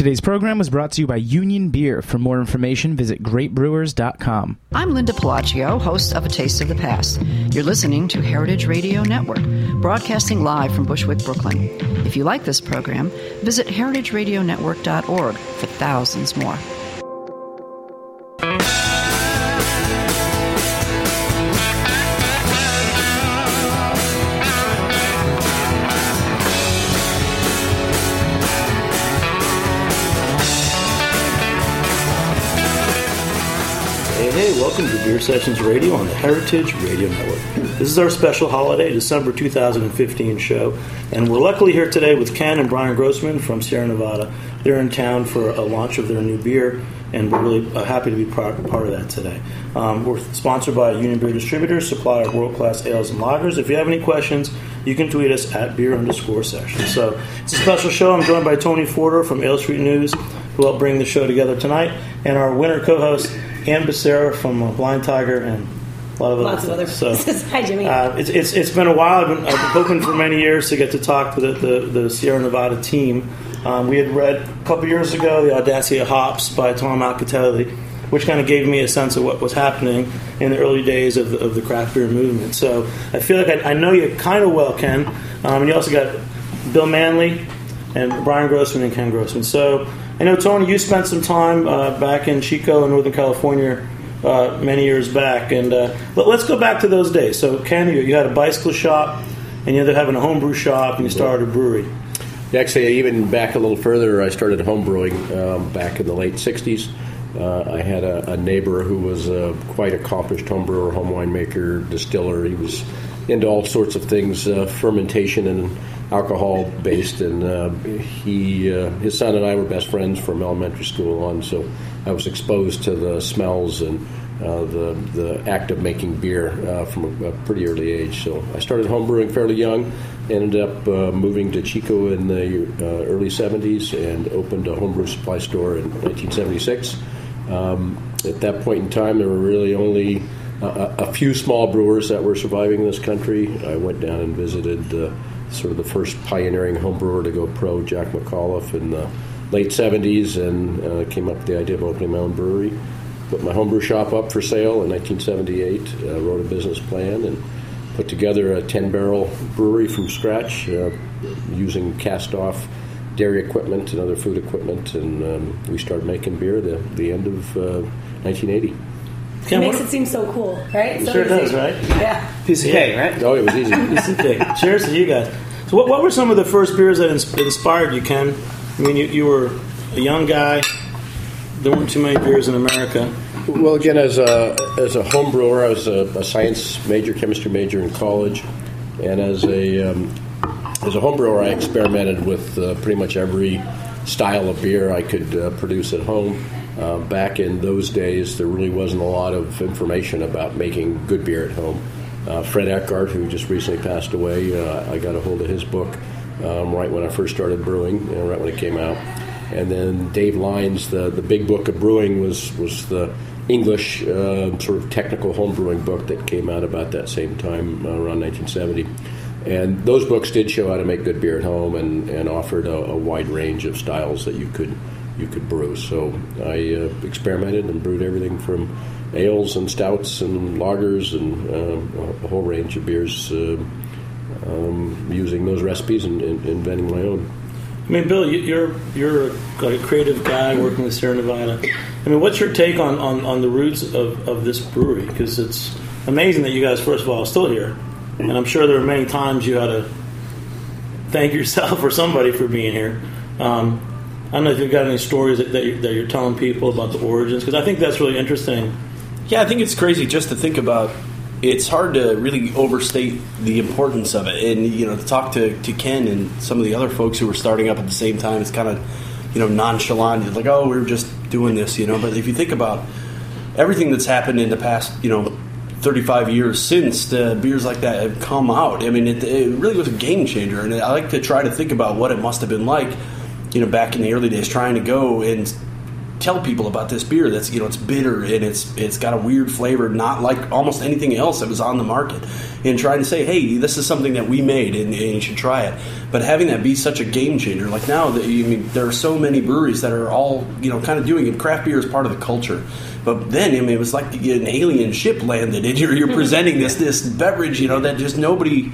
Today's program was brought to you by Union Beer. For more information, visit greatbrewers.com. I'm Linda Pelaccio, host of A Taste of the Past. You're listening to Heritage Radio Network, broadcasting live from Bushwick, Brooklyn. If you like this program, visit heritageradionetwork.org for thousands more. Sessions Radio on the Heritage Radio Network. This is our special holiday, December 2015 show, and we're luckily here today with Ken and Brian Grossman from Sierra Nevada. They're in town for a launch of their new beer, and we're really uh, happy to be part, part of that today. Um, we're sponsored by Union Beer Distributors, supplier of world class ales and lagers. If you have any questions, you can tweet us at beer underscore session. So it's a special show. I'm joined by Tony Forder from Ale Street News, who helped bring the show together tonight, and our winter co host, Ann Becerra from uh, Blind Tiger and a lot of Lots of other other things. So, Hi, Jimmy. uh, it's, it's, it's been a while. I've been, I've been hoping for many years to get to talk to the, the, the Sierra Nevada team. Um, we had read a couple years ago The Audacity of Hops by Tom Acitelli, which kind of gave me a sense of what was happening in the early days of the, of the craft beer movement. So I feel like I, I know you kind of well, Ken. Um, and you also got Bill Manley and Brian Grossman and Ken Grossman. So I know, Tony, you spent some time uh, back in Chico in Northern California uh, many years back. And uh, let, us go back to those days. So, Ken, you, you had a bicycle shop, and you ended up having a homebrew shop, and you started a brewery. Actually, even back a little further, I started homebrewing um, back in the late 60s. Uh, I had a, a neighbor who was a quite accomplished homebrewer, home winemaker, distiller. He was into all sorts of things, uh, fermentation and alcohol based, and uh, he, uh, his son and I were best friends from elementary school on. So I was exposed to the smells and uh, the the act of making beer uh, from a, a pretty early age. So I started homebrewing fairly young. Ended up uh, moving to Chico in the uh, early 70s and opened a homebrew supply store in 1976. Um, at that point in time, there were really only a, a few small brewers that were surviving in this country. I went down and visited sort of the first pioneering home brewer to go pro, Jack McAuliffe, in the late 70s, and uh, came up with the idea of opening my own brewery. Put my homebrew shop up for sale in 1978, uh, wrote a business plan, and put together a 10 barrel brewery from scratch uh, using cast off dairy equipment and other food equipment, and um, we started making beer the, the end of uh, 1980. Yeah, it makes it seem so cool, right? So sure easy. does, right? Yeah. Piece of yeah. cake, right? Oh, it was easy. Piece of cake. Cheers to you guys. So, what, what were some of the first beers that inspired you, Ken? I mean, you, you were a young guy. There weren't too many beers in America. Well, again, as a as a home brewer, I was a, a science major, chemistry major in college, and as a um, as a home brewer, I experimented with uh, pretty much every style of beer I could uh, produce at home. Uh, back in those days, there really wasn't a lot of information about making good beer at home. Uh, Fred Eckhardt, who just recently passed away, uh, I got a hold of his book um, right when I first started brewing, you know, right when it came out. And then Dave Line's, the, the big book of brewing, was, was the English uh, sort of technical home brewing book that came out about that same time, uh, around 1970. And those books did show how to make good beer at home and, and offered a, a wide range of styles that you could you could brew. So I uh, experimented and brewed everything from ales and stouts and lagers and um, a whole range of beers uh, um, using those recipes and, and inventing my own. I mean, Bill, you- you're you're a creative guy working with Sierra Nevada. I mean, what's your take on, on, on the roots of, of this brewery? Because it's amazing that you guys, first of all, are still here, and I'm sure there are many times you had to thank yourself or somebody for being here. Um, I don't know if you've got any stories that, that, you're, that you're telling people about the origins, because I think that's really interesting. Yeah, I think it's crazy just to think about. It's hard to really overstate the importance of it, and you know, to talk to, to Ken and some of the other folks who were starting up at the same time, it's kind of you know nonchalant. It's like, oh, we're just doing this, you know. But if you think about everything that's happened in the past, you know, 35 years since the beers like that have come out, I mean, it, it really was a game changer. And I like to try to think about what it must have been like, you know, back in the early days, trying to go and tell people about this beer that's you know it's bitter and it's it's got a weird flavor not like almost anything else that was on the market and trying to say hey this is something that we made and, and you should try it but having that be such a game changer, like now, that, I mean, there are so many breweries that are all you know kind of doing it. Craft beer is part of the culture, but then I mean, it was like an alien ship landed, and you're, you're presenting this this beverage, you know, that just nobody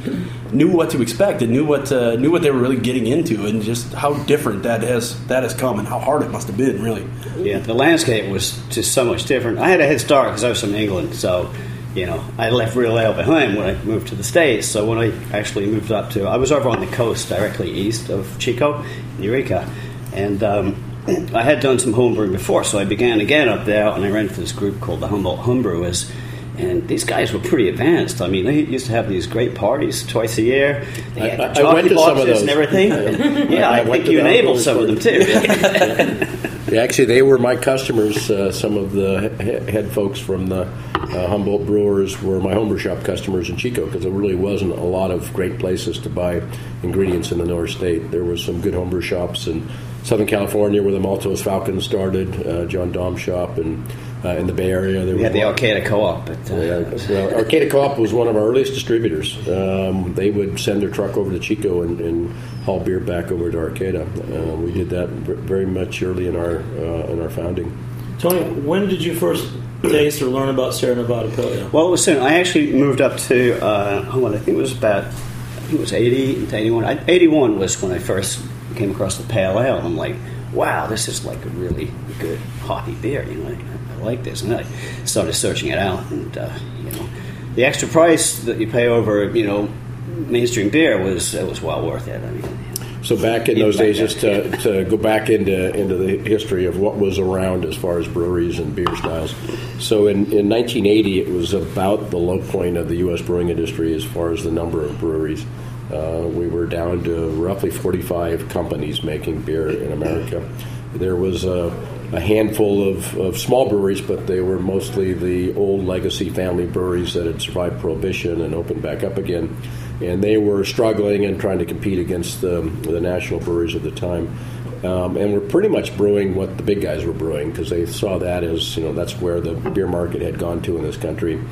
knew what to expect and knew what uh, knew what they were really getting into, and just how different that has that has come, and how hard it must have been, really. Yeah, the landscape was just so much different. I had a head start because I was from England, so you know, I left real ale behind when I moved to the States. So when I actually moved up to, I was over on the coast directly east of Chico, Eureka. And um, I had done some homebrewing before, so I began again up there, and I ran into this group called the Humboldt Homebrewers. And these guys were pretty advanced. I mean, they used to have these great parties twice a year. They had I, I went to some of those and everything. And, yeah, I, I think you enabled some of them too. yeah, actually, they were my customers. Uh, some of the head folks from the uh, Humboldt Brewers were my homebrew shop customers in Chico because there really wasn't a lot of great places to buy ingredients in the North State. There was some good homebrew shops in Southern California where the Maltose Falcons started, uh, John Dom shop, and uh, in the Bay Area. There we had the Arcata Co-op. But, uh, yeah, well, Arcata Co-op was one of our earliest distributors. Um, they would send their truck over to Chico and, and haul beer back over to Arcata. Uh, we did that very much early in our uh, in our founding. Tony, when did you first taste or learn about Sierra Nevada Pale Ale? Well, it was soon. I actually moved up to, uh, on, I think it was about, I think it was 80 to 81. I, 81 was when I first came across the Pale Ale. And I'm like, wow, this is like a really good hoppy beer. You know, I, I like this. And I started searching it out. And, uh, you know, the extra price that you pay over, you know, mainstream beer was, it was well worth it. I mean, so back in those days, just to, to go back into into the history of what was around as far as breweries and beer styles. So in, in 1980, it was about the low point of the U.S. brewing industry as far as the number of breweries. Uh, we were down to roughly 45 companies making beer in America. There was a, a handful of, of, small breweries, but they were mostly the old legacy family breweries that had survived Prohibition and opened back up again and they were struggling and trying to compete against the, the national breweries of the time. Um, and were pretty much brewing what the big guys were brewing because they saw that as you know that's where the beer market had gone to in this country.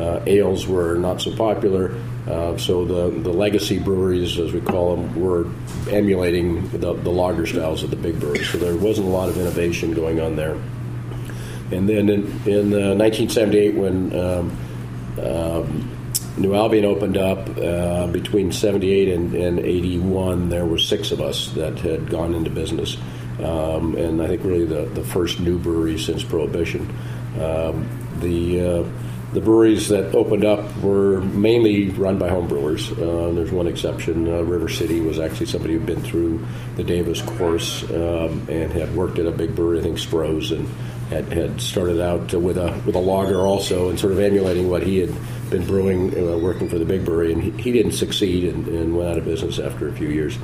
Uh, ales were not so popular, uh, so the the legacy breweries, as we call them, were emulating the, the lager styles of the big breweries. So there wasn't a lot of innovation going on there. And then in, in uh, 1978, when um, um, New Albion opened up uh, between 78 and, and, 81. There were six of us that had gone into business. Um, and I think really the, the first new brewery since Prohibition. Um, the uh, the breweries that opened up were mainly run by homebrewers. Uh, there's one exception. Uh, River City was actually somebody who'd been through the Davis course um, and had worked at a big brewery, I think Stroh's, and had, had started out with a with a lager also, and sort of emulating what he had been brewing, uh, working for the big brewery, and he, he didn't succeed and, and, went out of business after a few years.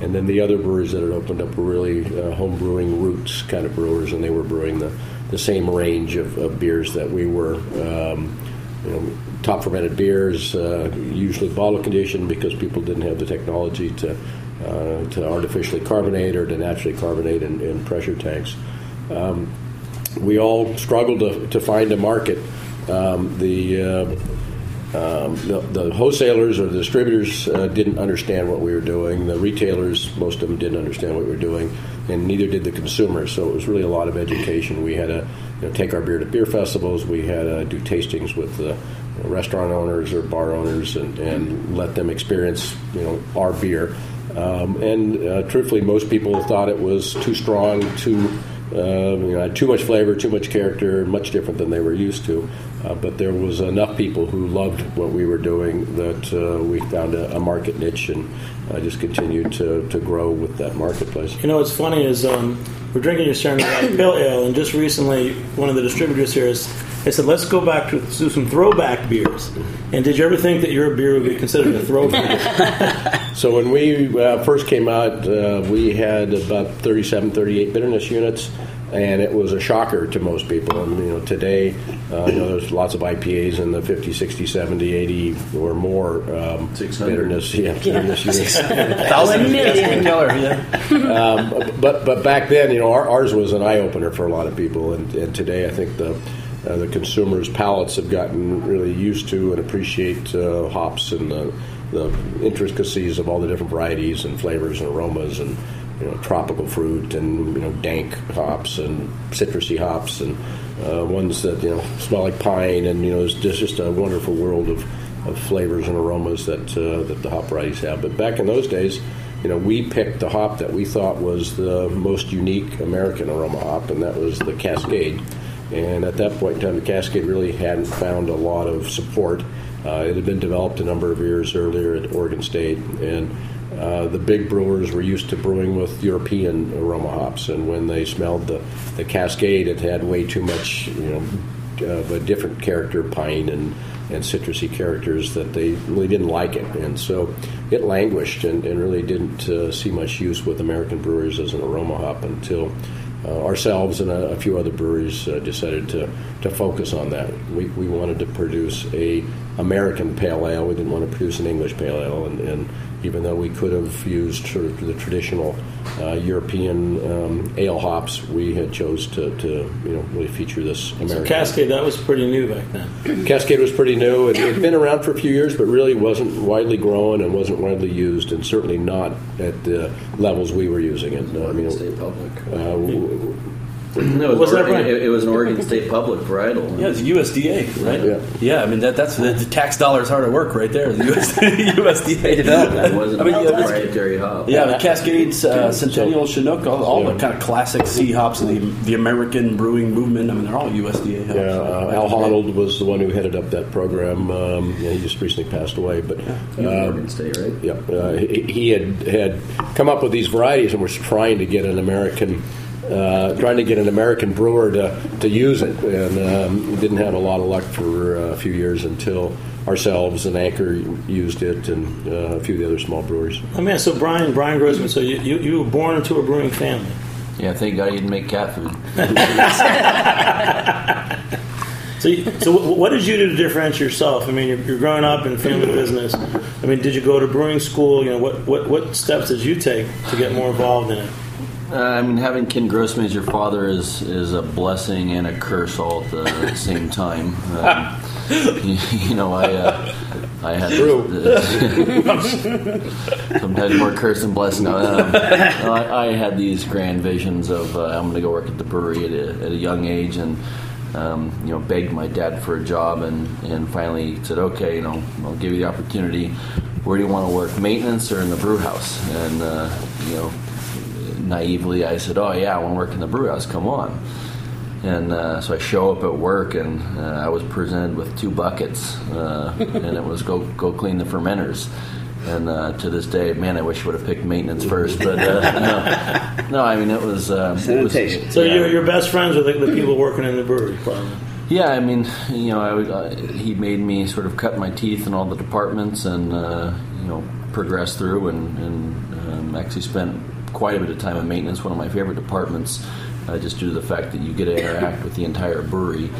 And then the other breweries that had opened up were really uh, home brewing roots kind of brewers, and they were brewing the, the same range of, of beers that we were. Um, you know, top fermented beers, uh, usually bottle conditioned because people didn't have the technology to uh, to artificially carbonate or to naturally carbonate in, in pressure tanks. Um, we all struggled to, to find a market. Um, the uh, um, the, the, wholesalers or the distributors uh, didn't understand what we were doing. The retailers, most of them, didn't understand what we were doing, and neither did the consumers. So it was really a lot of education. We had to you know, take our beer to beer festivals. We had to do tastings with the restaurant owners or bar owners and, and let them experience you know our beer. Um, and uh, truthfully, most people thought it was too strong, too um, you know, had too much flavor, too much character, much different than they were used to. Uh, but there was enough people who loved what we were doing that uh, we found a, a, market niche and uh, just continued to, to grow with that marketplace. You know, what's funny is um, we're drinking your Nevada Pale Ale, and just recently, one of the distributors here is. They said, let's go back to, to some throwback beers. And did you ever think that your beer would be considered a throwback? so when we uh, first came out, uh, we had about 37, 38 bitterness units and it was a shocker to most people. And you know, today, uh, you know, there's lots of IPAs in the 50, 60, 70, 80 or more um, bitterness, yeah, bitterness units. Thousand million dollar, yeah. um, but but back then, you know, our, ours was an eye opener for a lot of people, and, and today I think the uh, the consumers' palates have gotten really used to and appreciate uh, hops and the the intricacies of all the different varieties and flavors and aromas and you know tropical fruit and you know dank hops and citrusy hops and uh, ones that you know smell like pine and you know it's just just a wonderful world of, of flavors and aromas that uh, that the hop varieties have. But back in those days, you know, we picked the hop that we thought was the most unique American aroma hop, and that was the Cascade. And at that point in time, the Cascade really hadn't found a lot of support. Uh, it had been developed a number of years earlier at Oregon State, and uh, the big brewers were used to brewing with European aroma hops, and when they smelled the, the Cascade, it had way too much, you know, of a different character, pine and, and citrusy characters, that they really didn't like it. And so it languished and, and really didn't uh, see much use with American brewers as an aroma hop until uh, ourselves and a, a, few other breweries uh, decided to, to focus on that. We, we wanted to produce a American pale ale. We didn't want to produce an English pale ale, and, and even though we could have used sort of the traditional uh, European um, ale hops, we had chose to, to you know really feature this American. So Cascade, that was pretty new back then. Cascade was pretty new. It had been around for a few years, but really wasn't widely grown and wasn't widely used, and certainly not at the levels we were using it. I mean, State Public. Uh, no, it was, Oregon, it, it was an Oregon State Public varietal. Yeah, it's USDA, right? Yeah, yeah. I mean that that's the, the tax dollars hard at work right there. The USDA, they developed that. It wasn't I mean, yeah, proprietary hop. Yeah, the Cascades, uh, Centennial, Chinook, all, all yeah. the kind of classic C hops of the the American brewing movement. I mean, they're all USDA hops. Yeah, uh, Al Haunold was the one who headed up that program. Um, yeah, he just recently passed away, but yeah. uh, Oregon State, right? Yeah, uh, he, he had had come up with these varieties and was trying to get an American uh, trying to get an American brewer to, to use it, and um, didn't have a lot of luck for uh, a few years until ourselves and Anchor used it, and uh, a few of the other small brewers. I mean, so Brian, Brian Grossman, so you, you, you were born into a brewing family. Yeah, thank God you didn't make cat food. so, you, so what did you do to differentiate yourself? I mean, you're, you're, growing up in family business. I mean, did you go to brewing school? You know, what, what, what steps did you take to get more involved in it? Uh, I mean, having Ken Grossman as your father is is a blessing and a curse all at the same time. Um, you, you, know, I uh, I had sometimes more curse than blessing. Um, I, I, had these grand visions of uh, I'm going to go work at the brewery at a, at a young age and. Um, you know, begged my dad for a job, and, and finally said, "Okay, you know, I'll give you the opportunity. Where do you want to work, maintenance or in the brew house?" And uh, you know, naively, I said, "Oh yeah, I want to work in the brew house. Come on." And uh, so I show up at work, and uh, I was presented with two buckets, uh, and it was go go clean the fermenters. And uh, to this day, man, I wish I would have picked maintenance first. But uh, no, no, I mean it was uh, sanitation. It was, so yeah. your best friends are the, the, people working in the brewery, probably. Yeah, I mean, you know, I would, he made me sort of cut my teeth in all the departments, and you know, progress through, and, and um, actually spent quite a bit of time in maintenance, one of my favorite departments, uh, just due to the fact that you get to interact with the entire brewery,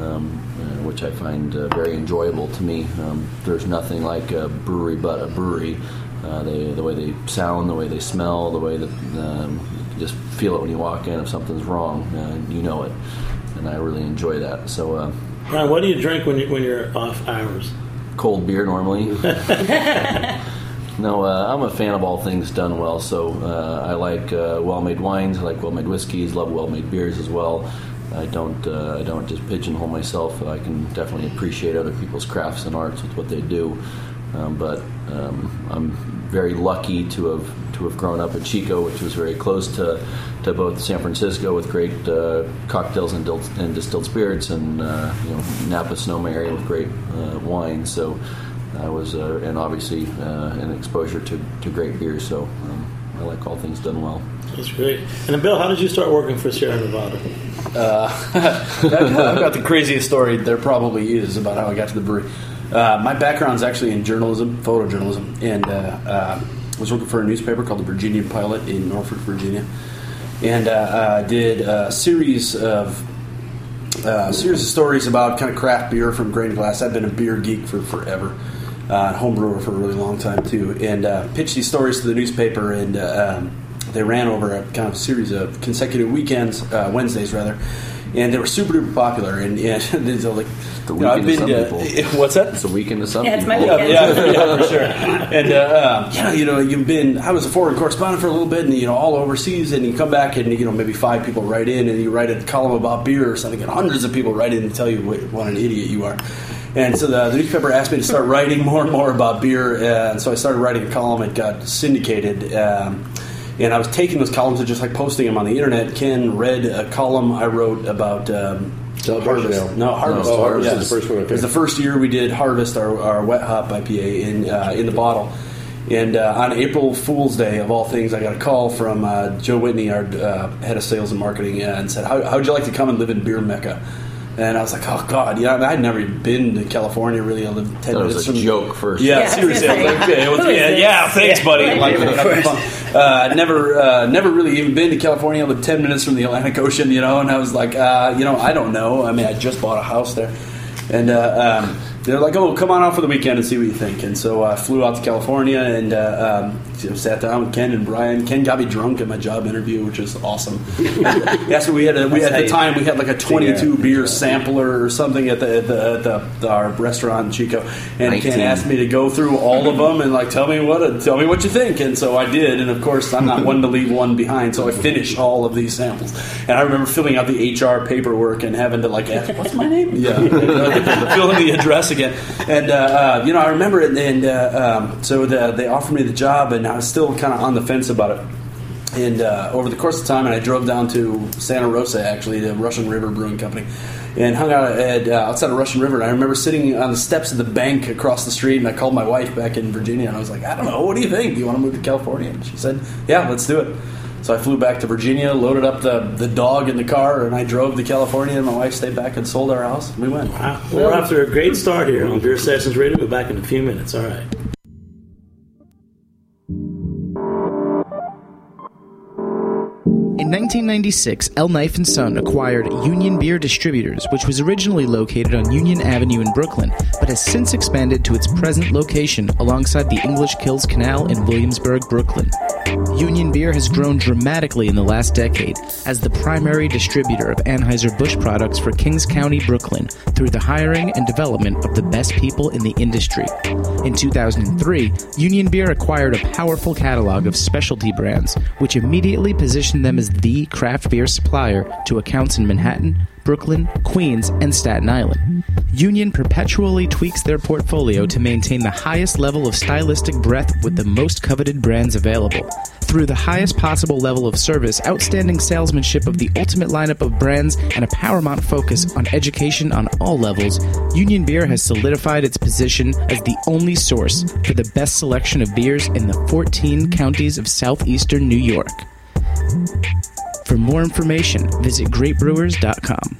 um, uh, which I find uh, very enjoyable to me. Um, there's nothing like a brewery but a brewery. Uh, they, the way they sound, the way they smell, the way that um, you just feel it when you walk in. If something's wrong, uh, you know it, and I really enjoy that. So, uh, Ryan, what do you drink when you when you're off hours? Cold beer normally. No, uh, I'm a fan of all things done well. So uh, I like uh, well-made wines. I like well-made whiskeys. Love well-made beers as well. I don't. Uh, I don't just pigeonhole myself. I can definitely appreciate other people's crafts and arts with what they do. Um, but um, I'm very lucky to have to have grown up in Chico, which was very close to to both San Francisco with great uh, cocktails and, dil- and, distilled spirits, and uh, you know Napa Sonoma area with great wine. So I was, uh, and obviously uh, an exposure to, to great beer. So um, I like all things done well. That's great. And then, Bill, how did you start working for Sierra Nevada? Uh, I've got the craziest story there probably is about how I got to the brewery. Uh, my background is actually in journalism, photojournalism, and uh, uh, was working for a newspaper called the Virginia Pilot in Norfolk, Virginia, and uh, did a series of uh, series of stories about kind of craft beer from grain to glass. I've been a beer geek for forever uh, homebrewer for a really long time too, and uh, pitched these stories to the newspaper. And uh, um, they ran over a kind of series of consecutive weekends, uh, Wednesdays rather, and they were super duper popular. And, and so like, The you know, I've weekend to been some to- people. what's that? It's a weekend to some Yeah, it's people. my weekend. Yeah, yeah, yeah, for sure. And uh, um, yeah, you know, you've been. I was a foreign correspondent for a little bit, and you know, all overseas, and you come back, and you know, maybe five people write in, and you write a column about beer or something, and hundreds of people write in and tell you what, what an idiot you are. And so the, the newspaper asked me to start writing more and more about beer, and so I started writing a column. It got syndicated. Um, and I was taking those columns and just like posting them on the internet. Ken read a column I wrote about um, Harvest. No, Harvest. Oh, Harvest is the first one, okay. It was the first year we did Harvest, our, our wet hop IPA in uh, in the bottle. And uh, on April Fool's Day, of all things, I got a call from uh, Joe Whitney, our uh, head of sales and marketing, uh, and said, How, "How'd you like to come and live in Beer Mecca?" And I was like, "Oh God, yeah." I mean, I'd never been to California. Really, I lived ten Thought it was minutes a from joke first. Yeah, Yeah, seriously. I gonna was like, okay, well, who is yeah, this? yeah, thanks, buddy. Yeah. Like, uh, never, uh, never really even been to California. I lived ten minutes from the Atlantic Ocean, you know, and I was like, uh, you know, I don't know. I mean, I just bought a house there, and uh, um, they're like, oh, come on out for the weekend and see what you think. And so I flew out to California and uh, um, you know, sat down with Ken and Brian. Ken got me drunk at my job interview, which was awesome. Yes, we had a, we at the time we had like a twenty-two out. beer sampler or something at the at the, at the, the our restaurant in Chico, and Ken asked me to go through all of them and like tell me what tell me what you think. And so I did, and of course I'm not one to leave one behind, so I finished all of these samples. And I remember filling out the HR paperwork and having to like ask, "What's my name?" Yeah, fill in the address again. And uh, uh, you know I remember it, and uh, um, so the, they offered me the job, and I was still kind of on the fence about it. And uh, over the course of time, and I drove down to Santa Rosa, actually, the Russian River Brewing Company, and hung out at, uh, outside of Russian River. And I remember sitting on the steps of the bank across the street, and I called my wife back in Virginia, and I was like, I don't know, what do you think? Do you want to move to California? And she said, Yeah, let's do it. So I flew back to Virginia, loaded up the, the dog in the car, and I drove to California, and my wife stayed back and sold our house. And we went. Wow. Well, we're after a great start here on Beer Sessions Radio. We'll be back in a few minutes. All right. 1996, L. Knife and Son acquired Union Beer Distributors, which was originally located on Union Avenue in Brooklyn, but has since expanded to its present location alongside the English Kills Canal in Williamsburg, Brooklyn. Union Beer has grown dramatically in the last decade as the primary distributor of Anheuser-Busch products for Kings County, Brooklyn, through the hiring and development of the best people in the industry. In 2003, Union Beer acquired a powerful catalog of specialty brands, which immediately positioned them as the craft beer supplier to accounts in Manhattan, Brooklyn, Queens, and Staten Island. Union perpetually tweaks their portfolio to maintain the highest level of stylistic breadth with the most coveted brands available. Through the highest possible level of service, outstanding salesmanship of the ultimate lineup of brands, and a paramount focus on education on all levels, Union Beer has solidified its position as the only source for the best selection of beers in the 14 counties of southeastern New York. For more information, visit greatbrewers.com.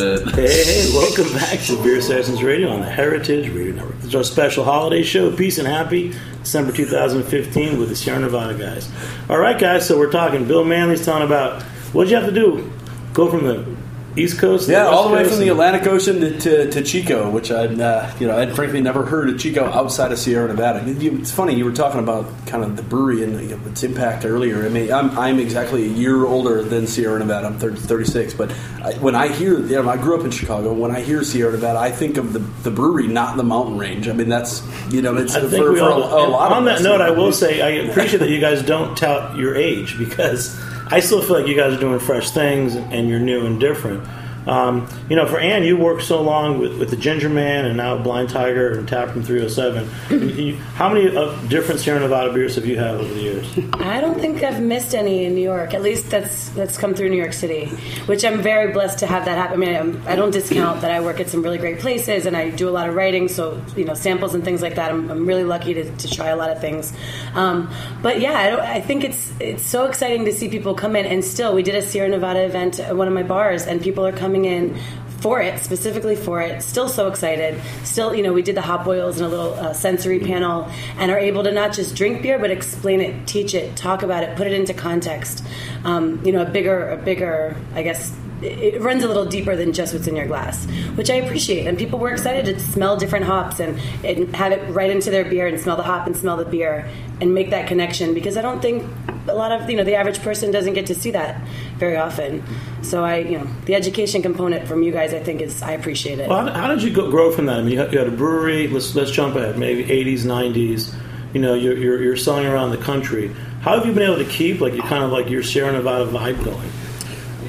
Hey, hey, welcome back to Beer Sessions Radio on the Heritage Radio Network. It's our special holiday show, Peace and Happy, December 2015, with the Sierra Nevada guys. All right, guys, so we're talking. Bill Manley's talking about what'd you have to do? Go from the East Coast Yeah, the all the way from the Atlantic Ocean to, to, to Chico, which I'd uh, you know I'd frankly never heard of Chico outside of Sierra Nevada. It's funny you were talking about kind of the brewery and you know, its impact earlier. I mean, I'm, I'm exactly a year older than Sierra Nevada. I'm 30, 36, but I, when I hear, you know, I grew up in Chicago. When I hear Sierra Nevada, I think of the, the brewery, not the mountain range. I mean, that's you know, it's I for, for all. a, a lot on that note, I will say I appreciate that you guys don't tout your age because I still feel like you guys are doing fresh things and you're new and different. Um, you know, for Ann, you worked so long with, with the Ginger Man and now Blind Tiger and Taproom 307. You- How many uh, different Sierra Nevada beers have you had over the years? I don't think I've missed any in New York. At least that's that's come through New York City, which I'm very blessed to have that happen. I mean, I'm, I don't discount that I work at some really great places and I do a lot of writing, so you know samples and things like that. I'm, I'm really lucky to, to try a lot of things. Um, but yeah, I, I think it's it's so exciting to see people come in and still we did a Sierra Nevada event at one of my bars and people are coming in for it specifically for it still so excited still you know we did the hop boils and a little uh, sensory panel and are able to not just drink beer but explain it teach it talk about it put it into context um, you know a bigger a bigger i guess it runs a little deeper than just what's in your glass, which I appreciate. And people were excited to smell different hops and, and have it right into their beer and smell the hop and smell the beer and make that connection because I don't think a lot of you know the average person doesn't get to see that very often. So I you know the education component from you guys I think is I appreciate it. Well, how, how did you go, grow from that? I mean, you had, you had a brewery. Let's let's jump ahead, maybe 80s, 90s. You know, you're, you're, you're selling around the country. How have you been able to keep like you kind of like your Sierra Nevada vibe going?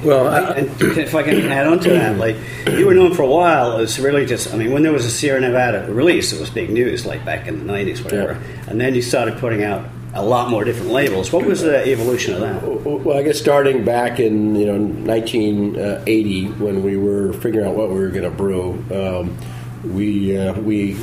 Well, I, if I can add on to that, like you were known for a while as really just, I mean, when there was a Sierra Nevada release, it was big news, like back in the '90s, whatever. Yeah. And then you started putting out a lot more different labels. What was the evolution of that? Well, I guess starting back in you know 1980, when we were figuring out what we were going to brew, um, we uh, we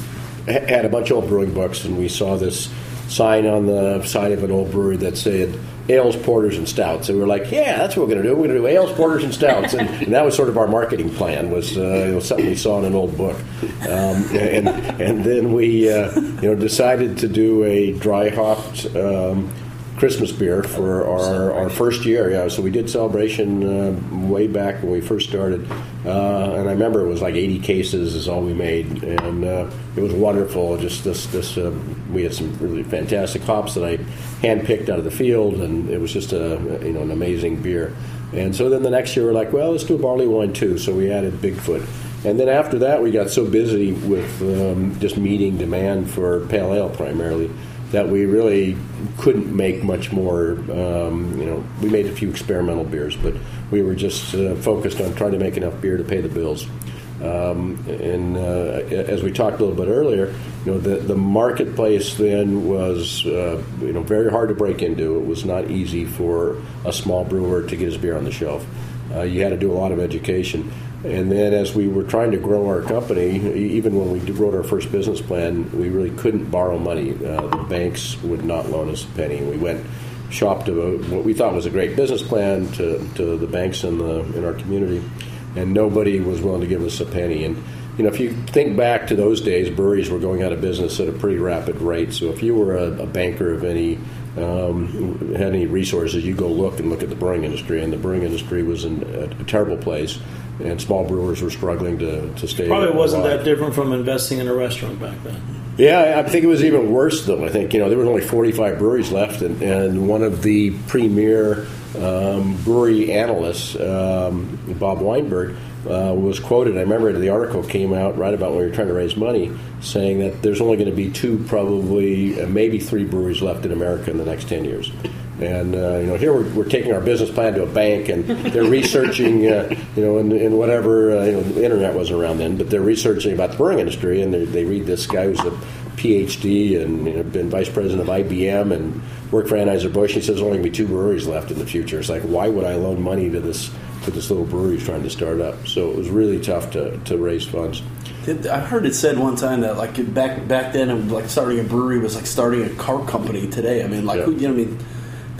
had a bunch of old brewing books, and we saw this sign on the side of an old brewery that said ales, porters, and stouts. And we were like, yeah, that's what we're going to do. We're going to do ales, porters, and stouts. And, and, that was sort of our marketing plan. Was uh, something we saw in an old book. Um, and and then we uh, you know decided to do a dry hopped. Um, Christmas beer for our, our first year. Yeah, so we did celebration uh, way back when we first started, uh, and I remember it was like 80 cases is all we made, and uh, it was wonderful. Just this this uh, we had some really fantastic hops that I handpicked out of the field, and it was just a you know an amazing beer. And so then the next year we're like, well, let's do a barley wine too. So we added Bigfoot. And then after that, we got so busy with um, just meeting demand for pale ale primarily that we really couldn't make much more. Um, you know, we made a few experimental beers, but we were just uh, focused on trying to make enough beer to pay the bills. Um, and uh, as we talked a little bit earlier, you know, the, the marketplace then was uh, you know very hard to break into. It was not easy for a small brewer to get his beer on the shelf. Uh, you had to do a lot of education. And then as we were trying to grow our company, even when we wrote our first business plan, we really couldn't borrow money. Uh, the banks would not loan us a penny. We went shopped a, what we thought was a great business plan to, to the banks in the in our community, and nobody was willing to give us a penny. And you know, if you think back to those days, breweries were going out of business at a pretty rapid rate. So if you were a, a banker of any um, had any resources, you go look and look at the brewing industry, and the brewing industry was in a, a terrible place and small brewers were struggling to, to stay. Probably wasn't alive. that different from investing in a restaurant back then. Yeah, I think it was even worse though. I think you know there was only 45 breweries left, and, and one of the premier um, brewery analysts, um, Bob Weinberg, uh, was quoted. I remember the article came out right about when we were trying to raise money, saying that there's only going to be two, probably uh, maybe three breweries left in America in the next 10 years. And uh, you know, here we're, we're, taking our business plan to a bank, and they're researching, uh, you know, in, in whatever uh, you know, the internet wasn't around then, but they're researching about the brewing industry, and they read this guy who's a PhD and you know, been vice president of IBM and worked for Anheuser Busch. He says there's only going to be two breweries left in the future. It's like, why would I loan money to this to this little brewery he's trying to start up? So it was really tough to, to raise funds. I heard it said one time that like back back then, like starting a brewery was like starting a car company today. I mean, like yeah. who, you know, I mean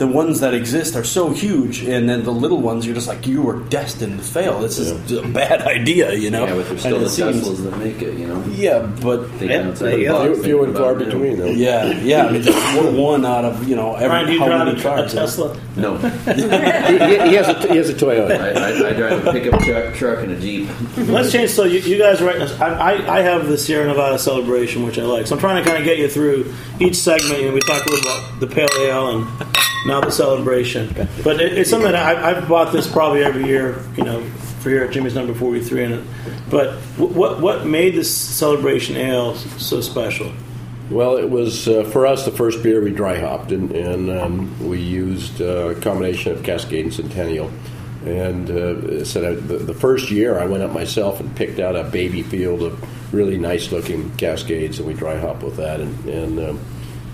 the ones that exist are so huge, and then the little ones, you're just like, you were destined to fail. This is yeah. a bad idea, you know. Yeah, but there's still the seems, Teslas that make it, you know. Yeah, but yeah, few, few and far between, though. Yeah, yeah. I mean, just one out of you know every Ryan, do you how many a, cars. A Tesla? No. he, he, has a he has a Toyota. I, I, I drive a pickup truck, truck and a Jeep. Let's change. So you, you guys are right. I, I, I have the Sierra Nevada celebration, which I like. So I'm trying to kind of get you through each segment. You know, we talked a little about the pale ale and now the celebration. But it, it's something that I, I've bought this probably every year, you know, for here at Jimmy's Number 43 And it. But what what made this celebration ale so special? Well, it was uh, for us the first beer we dry hopped, and, and um, we used uh, a combination of Cascade and Centennial. And uh, so the, the, first year, I went up myself and picked out a baby field of really nice looking Cascades, and we dry hop with that. And, and um,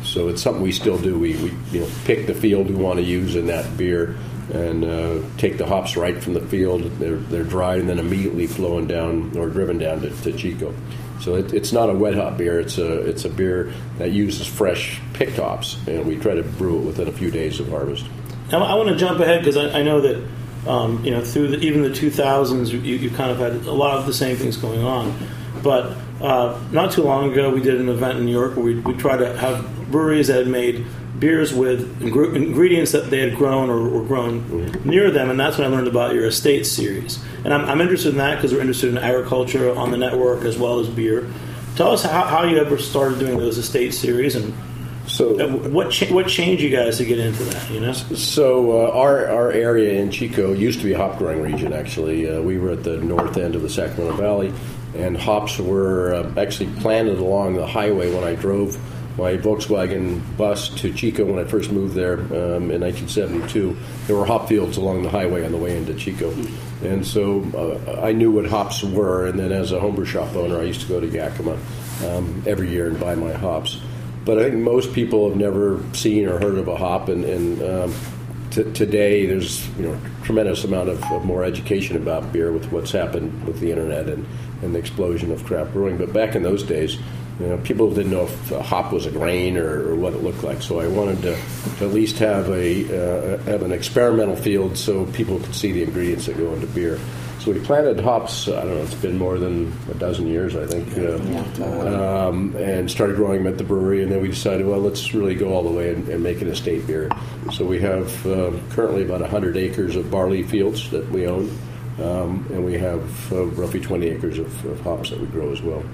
so it's something we still do. We, we you know pick the field we want to use in that beer and uh, take the hops right from the field. They're, they're dry and then immediately flowing down or driven down to, to Chico. So it, it's not a wet hop beer. It's a it's a beer that uses fresh picked hops, and we try to brew it within a few days of harvest. Now, I want to jump ahead because I, I, know that um, you know through the, even the 2000s, you, you kind of had a lot of the same things going on. But uh, not too long ago, we did an event in New York where we, we tried to have breweries that had made beers with ingre- ingredients that they had grown or, or grown near them, and that's when I learned about your estate series. And I'm, I'm interested in that because we're interested in agriculture on the network as well as beer. Tell us how, how you ever started doing those estate series and So uh, what cha- what changed you guys to get into that. You know, So uh, our our area in Chico used to be a hop growing region. Actually, uh, we were at the north end of the Sacramento Valley, and hops were uh, actually planted along the highway when I drove my Volkswagen bus to Chico when I first moved there um, in 1972. There were hop fields along the highway on the way into Chico, and so uh, I knew what hops were. And then as a homebrew shop owner, I used to go to Yakima um, every year and buy my hops but I think most people have never seen or heard of a hop, and, and um, t- today there's you know tremendous amount of, of more education about beer with what's happened with the internet and, and the explosion of craft brewing. But back in those days, you know, people didn't know if a hop was a grain or, or what it looked like. So I wanted to, to at least have a uh, have an experimental field so people could see the ingredients that go into beer. So we planted hops. I don't know. It's been more than a dozen years, I think, uh, um, and started growing them at the brewery. And then we decided, well, let's really go all the way and, and make an estate beer. So we have um, currently about 100 acres of barley fields that we own, um, and we have uh, roughly 20 acres of, of hops that we grow as well.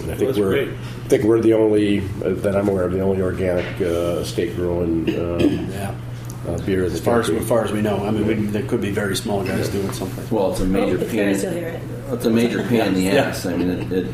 And I think That's we're great. I think we're the only uh, that I'm aware of the only organic uh, estate growing um, Yeah. uh, beer in the As far as, country. as far as we know, I mean, we, there could be very small guys doing something. Well, it's a major It's pain. good to hear it. It's a major pain in the Yeah. ass. I mean, it, it,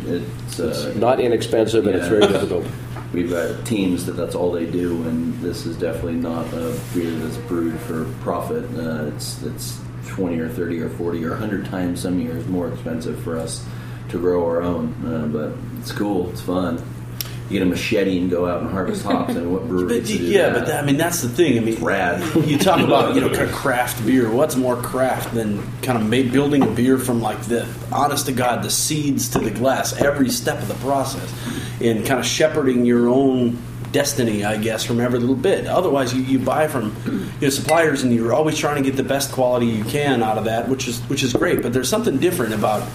it's uh, not inexpensive and it's Yeah. very difficult. We've got teams that that's all they do, and this is definitely not a beer that's brewed for profit. Uh, it's it's twenty or thirty or forty or hundred times some years more expensive for us to grow our own. Uh, but it's cool. It's fun. You get a machete and go out and harvest hops. and what brewery But, yeah, that? but that, I mean that's the thing. I mean, Rad. You talk about you know kind of craft beer. What's more craft than kind of ma- building a beer from like the honest to god, the seeds to the glass, every step of the process, and kind of shepherding your own destiny, I guess, from every little bit. Otherwise, you, you buy from you know suppliers, and you're always trying to get the best quality you can out of that, which is which is great. But there's something different about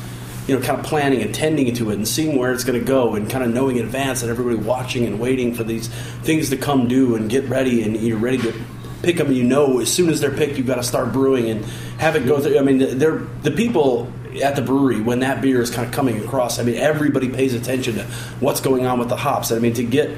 you know, kind of planning and tending to it and seeing where it's going to go and kind of knowing in advance that everybody watching and waiting for these things to come due and get ready and you're ready to pick them. You know, as soon as they're picked, you've got to start brewing and have it go through. I mean, they're the people at the brewery when that beer is kind of coming across. I mean, everybody pays attention to what's going on with the hops. I mean, to get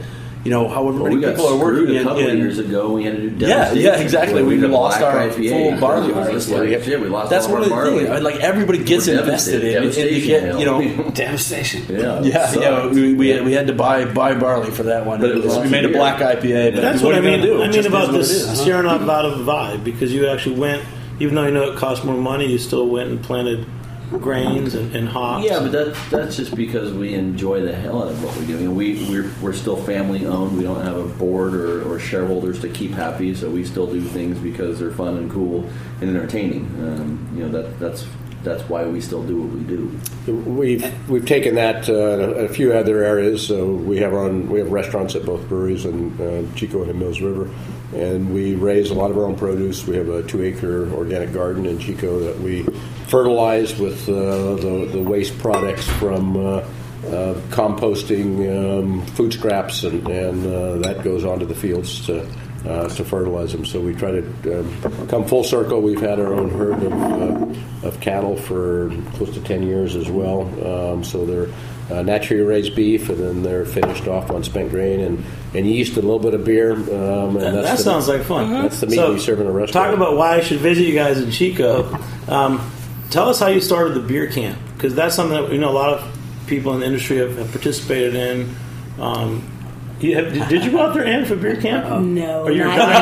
you know, however Well, many we got people are working a couple of in- years ago. We had to do yeah, yeah, exactly. We, did a lost our IPA. full barley harvest. just like, shit, we lost That's all one of the barley. things. Like everybody gets We're invested in, devastated. and you get, you know, Devastation. Yeah, yeah, yeah. We, we, had, we had to buy buy barley for that one. But it was we made a black IPA. But That's what, what, I mean. do? I mean about is what it this is. Sierra Nevada vibe because you actually went, even though you know it cost more money, you still went and planted grains and, and hops. Yeah, but that, that's just because we enjoy the hell out of what we do. You know, we we're, we're still family owned. We don't have a board or, or shareholders to keep happy, so we still do things because they're fun and cool and entertaining. Um, you know, that that's that's why we still do what we do. We've we've taken that uh, a, a few other areas. So we have our own, we have restaurants at both breweries in uh, Chico and in Mills River, and we raise a lot of our own produce. We have a two acre organic garden in Chico that we fertilize with uh, the the waste products from. Uh, uh, composting um, food scraps and, and uh, that goes onto the fields to uh, to fertilize them. So we try to um, come full circle. We've had our own herd of, uh, of cattle for close to 10 years as well. Um, so they're uh, naturally raised beef, and then they're finished off on spent grain and, and yeast and a little bit of beer. Um, and That, that's that the- sounds like fun. That's the meat So, we serve in a restaurant. Talk about why I should visit you guys in Chico. Tell us how you started the beer camp because that's something that you know a lot of people in the industry have, have participated in. Um, you have, did, did you go out there and for beer camp? No, Or you're not coming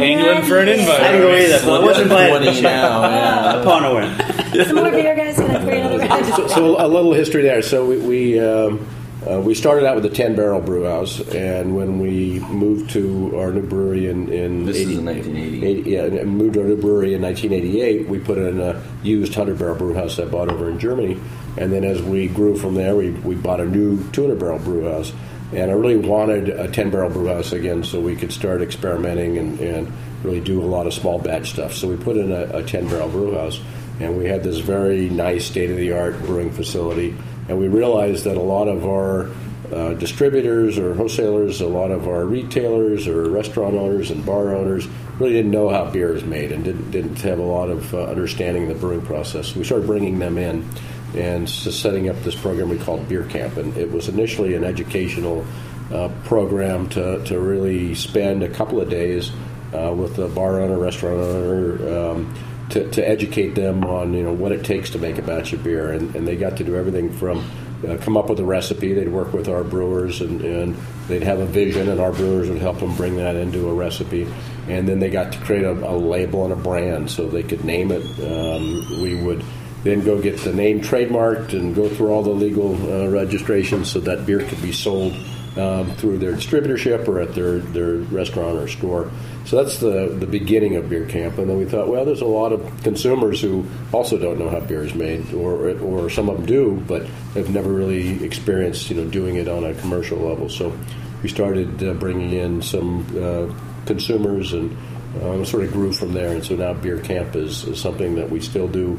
yet. to the for an invite. I didn't go either, but I wasn't invited Twenty this year. now, yeah. Upon a win. Some more beer, guys. Can I bring another guy? so, so a little history there. So we we, um, uh, we started out with a ten barrel brew house, and when we moved to our new brewery in in This is in 1980. 80 yeah, and moved to our new brewery in 1988, we put in a used hundred barrel brew house I bought over in Germany, and then as we grew from there, we we bought a new 200 barrel brew house. And I really wanted a 10 barrel brew house again so we could start experimenting and, and really do a lot of small batch stuff. So we put in a, a 10 barrel brew house and we had this very nice state of the art brewing facility. And we realized that a lot of our uh, distributors or wholesalers, a lot of our retailers or restaurant owners and bar owners really didn't know how beer is made and didn't, didn't have a lot of uh, understanding of the brewing process. So we started bringing them in and setting up this program we called Beer Camp. And it was initially an educational uh, program to, to really spend a couple of days uh, with a bar owner, restaurant owner, um, to, to educate them on you know what it takes to make a batch of beer. And, and they got to do everything from uh, come up with a recipe. They'd work with our brewers, and, and, they'd have a vision, and our brewers would help them bring that into a recipe. And then they got to create a, a label and a brand so they could name it. Um, we would then go get the name trademarked and go through all the legal uh, registrations so that beer could be sold um, through their distributorship or at their, their restaurant or store. So that's the, the beginning of Beer Camp. And then we thought, well, there's a lot of consumers who also don't know how beer is made, or, or some of them do, but have never really experienced you know, doing it on a commercial level. So we started uh, bringing in some uh, consumers and um, sort of grew from there. And so now Beer Camp is, is something that we still do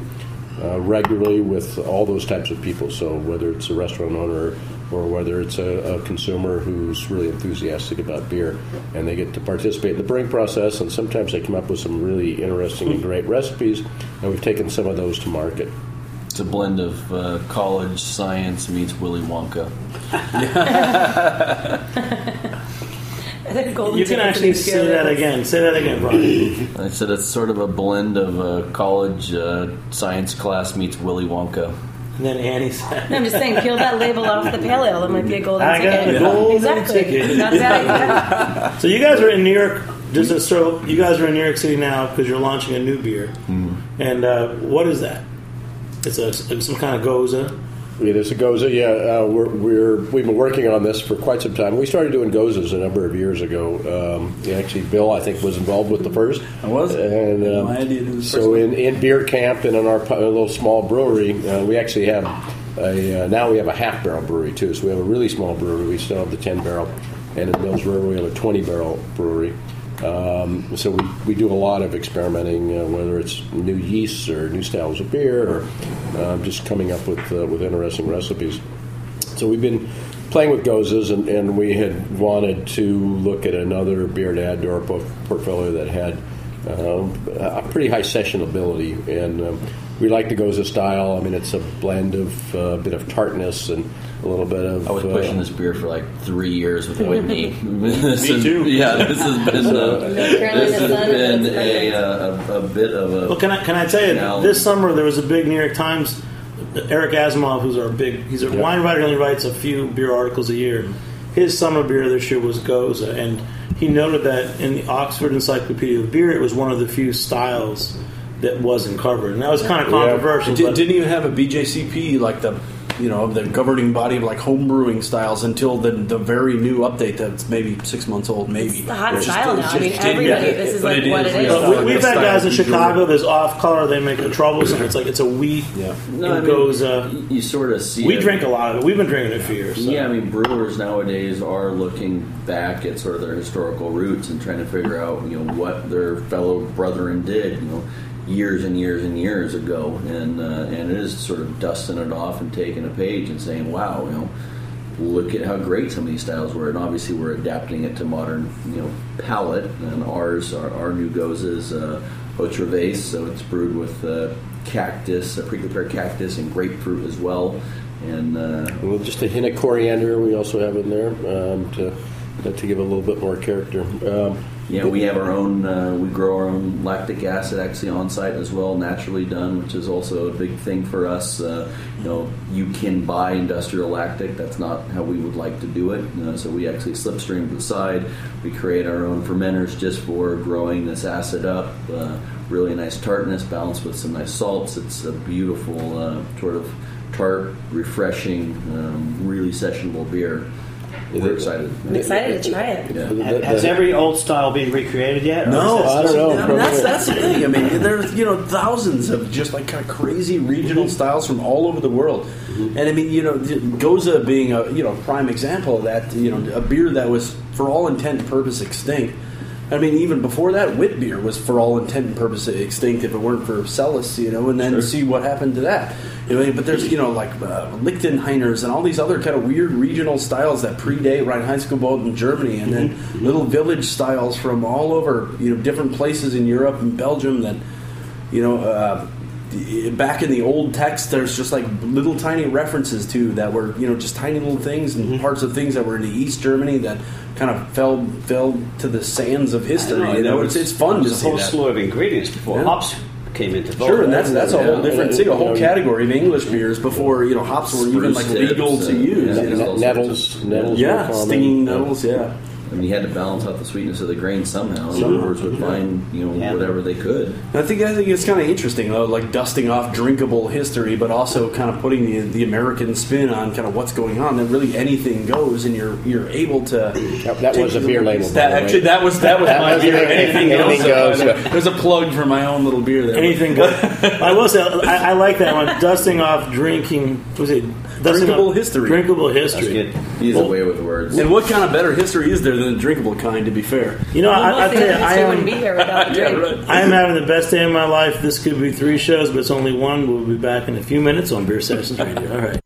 uh, regularly with all those types of people. So whether it's a restaurant owner or whether it's a, a, consumer who's really enthusiastic about beer and they get to participate in the brewing process, and sometimes they come up with some really interesting and great recipes, and we've taken some of those to market. It's a blend of uh, college science meets Willy Wonka. you can actually say that again. Say that again, Brian. I said it's sort of a blend of a college uh, science class meets Willy Wonka. And then Annie said, no, "I'm just saying, peel that label off the pale ale. That might be a golden I ticket." got a golden exactly. ticket. Not bad idea. So you guys are in New York. Just a, so you guys are in New York City now because you're launching a new beer. And uh, what is that? It's a it's some kind of gose. It is a gose. Yeah, uh, we're, we're we've been working on this for quite some time. We started doing goses a number of years ago. Um, actually, Bill I think was involved with the first. I was. And um, My idea to do the so in, in beer camp and in our pu- little small brewery, uh, we actually have a uh, now we have a half barrel brewery too. So we have a really small brewery. We still have the ten barrel, and in Mills River we have a twenty barrel brewery. Um, so we, we do a lot of experimenting, uh, whether it's new yeasts or new styles of beer, or uh, just coming up with uh, with interesting recipes. So we've been playing with goses, and, and we had wanted to look at another beer to add to our portfolio that had um, a pretty high sessionability, and um, we like the gose style. I mean, it's a blend of uh, a bit of tartness and a little bit of. I was uh, pushing this beer for like three years with Whitney. This Me is- too. Yeah, this has been uh, Carolina this has been a, uh, a, a bit of a. Well, can I can I tell you? Now- This summer there was a big New York Times. Eric Asimov, who's our big, he's a wine writer. Only writes a few beer articles a year. His summer beer this year was Gose, and he noted that in the Oxford Encyclopedia of Beer, it was one of the few styles that wasn't covered, and that was kind of controversial. Did, but- didn't you have a BJCP like the you know the governing body of like home brewing styles until the the very new update that's maybe six months old maybe It's the hot It's style it's now. I mean, everybody. yeah, This is like it what it really is. But we, we've had Style guys in. Chicago. There's off color. They make a troublesome. It's like it's a wheat. Yeah. No, I it mean, goes. Uh, you sort of see. we it. drink a lot of it. We've been drinking it for years. So. Yeah, I mean, brewers nowadays are looking back at sort of their historical roots and trying to figure out, you know, what their fellow brethren did, you know, years and years and years ago, and uh, and it is sort of dusting it off and taking a page and saying, wow, you know, look at how great some of these styles were, and obviously we're adapting it to modern, you know, palate. And ours, our, our new gose is uh, Vez, so it's brewed with uh, cactus, a pre-prepared cactus, and grapefruit as well. And uh, Well, just a hint of coriander we also have in there um, to to give a little bit more character. Um, Yeah, we have our own. Uh, we grow our own lactic acid actually on site as well, naturally done, which is also a big thing for us. Uh, you know, you can buy industrial lactic. That's not how we would like to do it. Uh, so we actually slipstream to the side. We create our own fermenters just for growing this acid up. Uh, really nice tartness balanced with some nice salts. It's a beautiful uh, sort of tart, refreshing, um, really sessionable beer. We're excited. I'm excited to try it. Yeah. Has every old style been recreated yet? No, I don't know. I mean, that's that's the thing. I mean, there's you know thousands of just like kind of crazy regional mm-hmm. styles from all over the world, mm-hmm. and I mean, you know, Gose being a you know prime example of that. You know, a beer that was for all intent and purpose extinct. I mean, even before that, wit beer was for all intent and purpose extinct if it weren't for Celis, you know. And then see what happened to that. You know, but there's you know like uh, Lichtenhainers and all these other kind of weird regional styles that predate Reinheitsgebot in Germany, and then little village styles from all over you know different places in Europe and Belgium that you know. Uh, back in the old text, there's just like little tiny references to that were you know just tiny little things and mm-hmm. parts of things that were in the East Germany that kind of fell fell to the sands of history. I you know, it's it's fun to was a see whole that. slew of ingredients before Yeah. hops came into vogue. Sure, and that's that's a whole Yeah. different thing, a whole category of English beers before you know hops were even like legal tips to and- use. yeah. you know? nettles, nettles. Yeah, stinging nettles. Yeah, I mean, you had to balance out the sweetness of the grain somehow. and Brewers would find you know Yeah. whatever they could. I think I think it's kind of interesting though, like dusting off drinkable history, but also kind of putting the the American spin on kind of what's going on. That really anything goes, and you're you're able to. That, that was a beer label. by That, the way. actually, that was that was That my was beer. anything- Anything, anything goes. goes. There's a plug for my own little beer there. Anything good. I will say, I, I like that one. Dusting off drinking, was it? Dusting Drinkable off history. Drinkable That's history. good. He's Well- away with words. And what kind of better history is there than the drinkable kind? To be fair, You know, I, I Almost tell you, I am, wouldn't be here without the yeah, drink. right. I am having the best day of my life. This could be three shows, but it's only one. We'll be back in a few minutes on Beer Sessions Radio. All right.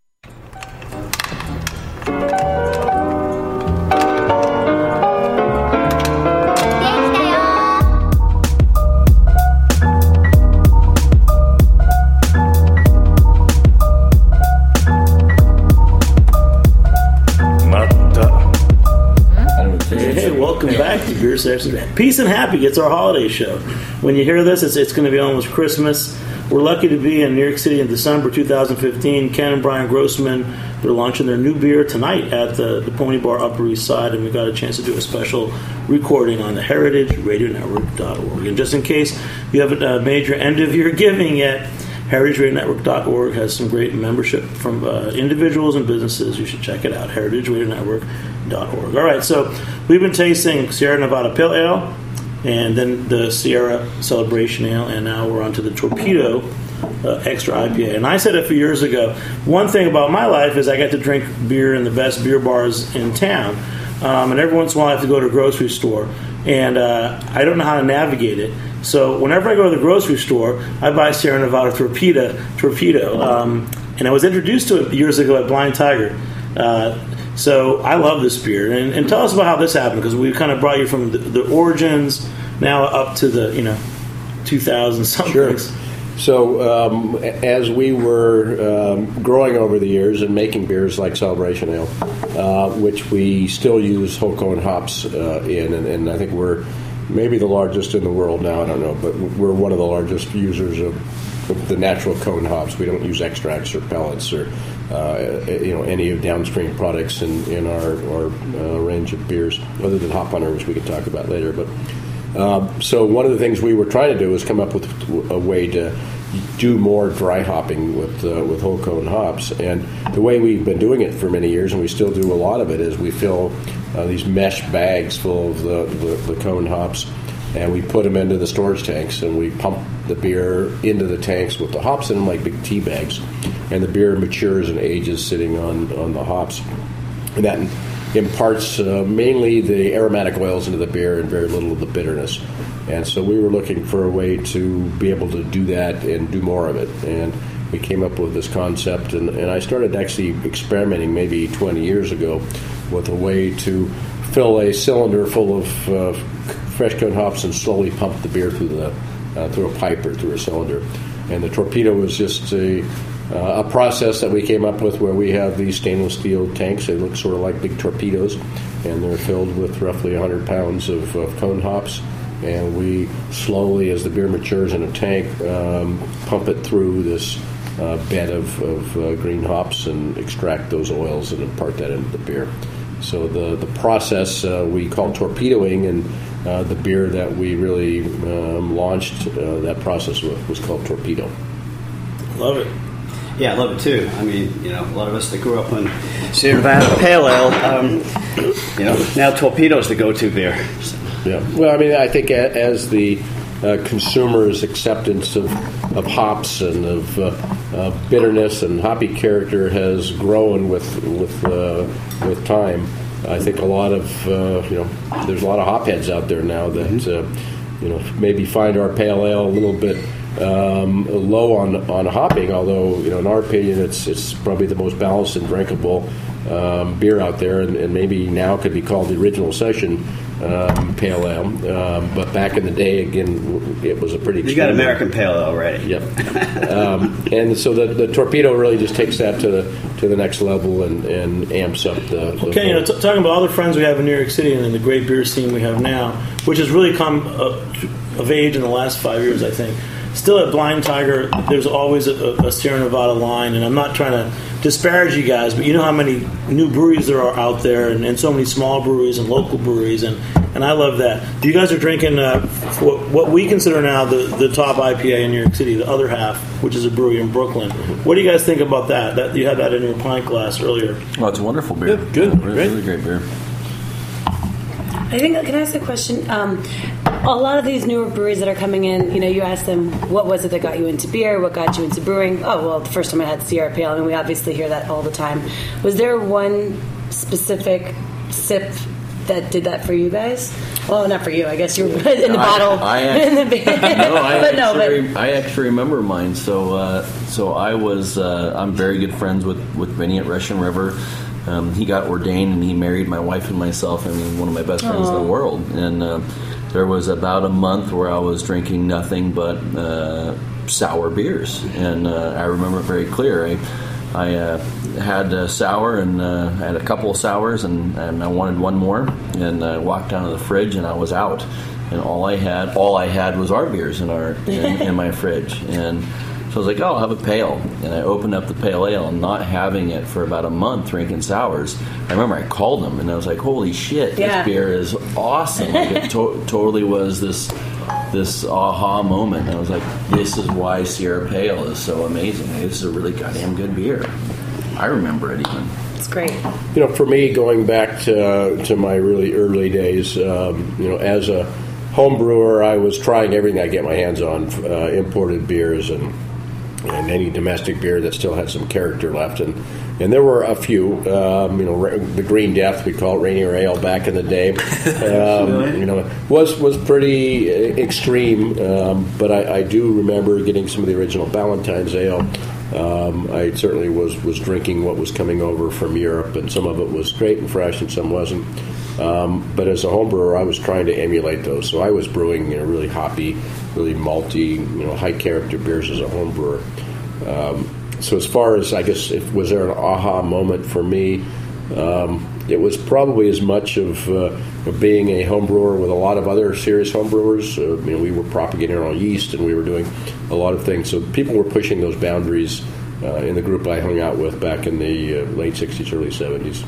Peace and happy. It's our holiday show. When you hear this, it's, it's going to be almost Christmas. We're lucky to be in New York City in December 2015. Ken and Brian Grossman, they're launching their new beer tonight at the, the Pony Bar Upper East Side, and we got a chance to do a special recording on the heritage heritageradionetwork.org. And just in case you haven't uh, made your end of year giving yet, heritageradionetwork.org has some great membership from uh, individuals and businesses. You should check it out, heritageradionetwork.org. All right, so we've been tasting Sierra Nevada Pale Ale and then the Sierra Celebration Ale, and now we're on to the Torpedo uh, Extra IPA. And I said a few years ago, one thing about my life is I got to drink beer in the best beer bars in town. Um, and every once in a while I have to go to a grocery store, and uh, I don't know how to navigate it. So whenever I go to the grocery store, I buy Sierra Nevada Torpedo. Torpedo, um, and I was introduced to it years ago at Blind Tiger. Uh, so I love this beer, and, and tell us about how this happened because we kind of brought you from the, the origins now up to the you know 2000 something. Sure. So, um, as we were um, growing over the years and making beers like Celebration Ale, uh, which we still use whole cone hops uh, in, and, and I think we're maybe the largest in the world now. I don't know, but we're one of the largest users of, of the natural cone hops. We don't use extracts or pellets or uh, you know any of downstream products in, in our, our uh, range of beers, other than Hop Hunter, which we can talk about later, but. Um, so one of the things we were trying to do was come up with a way to do more dry hopping with uh, with whole cone hops, and the way we've been doing it for many years, and we still do a lot of it, is we fill uh, these mesh bags full of the, the, the cone hops, and we put them into the storage tanks, and we pump the beer into the tanks with the hops in them like big tea bags, and the beer matures and ages sitting on on the hops, and that imparts uh, mainly the aromatic oils into the beer and very little of the bitterness. And so we were looking for a way to be able to do that and do more of it. And we came up with this concept, and, and I started actually experimenting maybe 20 years ago with a way to fill a cylinder full of uh, fresh cone hops and slowly pump the beer through the uh, through a pipe or through a cylinder. And the torpedo was just a uh, a process that we came up with where we have these stainless steel tanks. They look sort of like big torpedoes, and they're filled with roughly 100 pounds of, of cone hops. And we slowly, as the beer matures in a tank, um, pump it through this uh, bed of, of uh, green hops and extract those oils and impart that into the beer. So the the process uh, we call torpedoing, and uh, the beer that we really um, launched uh, that process with was called Torpedo. Love it. Yeah, I love it too. I mean, you know, a lot of us that grew up on Sierra Nevada Pale Ale, um, you know, now Torpedo's the go-to beer. Yeah. Well, I mean, I think as the uh, consumer's acceptance of, of hops and of uh, bitterness and hoppy character has grown with with uh, with time, I think a lot of uh, you know there's a lot of hopheads out there now that uh, you know maybe find our pale ale a little bit um, low on on hopping. Although you know in our opinion it's it's probably the most balanced and drinkable um, beer out there, and, and maybe now could be called the original session um, pale ale. Um, but back in the day, again, it was a pretty. You got American Pale Ale already. Yep. um, and so the, the torpedo really just takes that to the to the next level and, and amps up the. the Okay, you know, t- talking about all the friends we have in New York City and in the great beer scene we have now, which has really come uh, of age in the last five years, I think. Still at Blind Tiger, there's always a, a Sierra Nevada line, and I'm not trying to disparage you guys, but you know how many new breweries there are out there, and, and so many small breweries and local breweries, and, and I love that. You guys are drinking uh, what, what we consider now the, the top IPA in New York City, the other half, which is a brewery in Brooklyn. What do you guys think about that? That you had that in your pint glass earlier. Well, it's a wonderful beer. Good, good, really, great. really great beer. I think. Can I ask a question? Um, a lot of these newer breweries that are coming in, you know, you ask them what was it that got you into beer, what got you into brewing. Oh, well, the first time I had Sierra Pale, and we obviously hear that all the time. Was there one specific sip that did that for you guys? Well, not for you. I guess you were in the I- bottle. I in the actually, no, I but no, but I actually remember mine. So, uh, so I was, uh, I'm very good friends with with Vinny at Russian River. Um, he got ordained and he married my wife and myself. I mean, one of my best friends in the world. And uh, there was about a month where I was drinking nothing but uh, sour beers, and uh, I remember it very clear. I, I uh, had a sour and uh, I had a couple of sours, and, and I wanted one more. And I walked down to the fridge, and I was out. And all I had, all I had was our beers in our in, in my fridge. And so I was like, "Oh, I'll have a pale." And I opened up the pale ale, and not having it for about a month, drinking sours. I remember I called them, and I was like, "Holy shit, Yeah. this beer is awesome!" Like, it to- totally was this this aha moment. And I was like, "This is why Sierra Pale is so amazing. This is a really goddamn good beer." I remember it even. it's great. You know, for me, going back to, to my really early days, um, you know, as a home brewer, I was trying everything I get my hands on, uh, imported beers and and any domestic beer that still had some character left. And and there were a few, um, you know, the Green Death we call it Rainier Ale back in the day. Um, you know, was was pretty uh, extreme, um, but I, I do remember getting some of the original Ballantine's Ale. Um, I certainly was was drinking what was coming over from Europe, and some of it was great and fresh, and some wasn't. Um, but as a home brewer, I was trying to emulate those. So I was brewing you know, really hoppy, really malty, you know, high character beers as a home brewer. Um, so as far as I guess, if was there an aha moment for me? Um, it was probably as much of, uh, being a home brewer with a lot of other serious home brewers. Uh, you know, we were propagating our yeast, and we were doing a lot of things. So people were pushing those boundaries uh, in the group I hung out with back in the uh, late '60s, early '70s.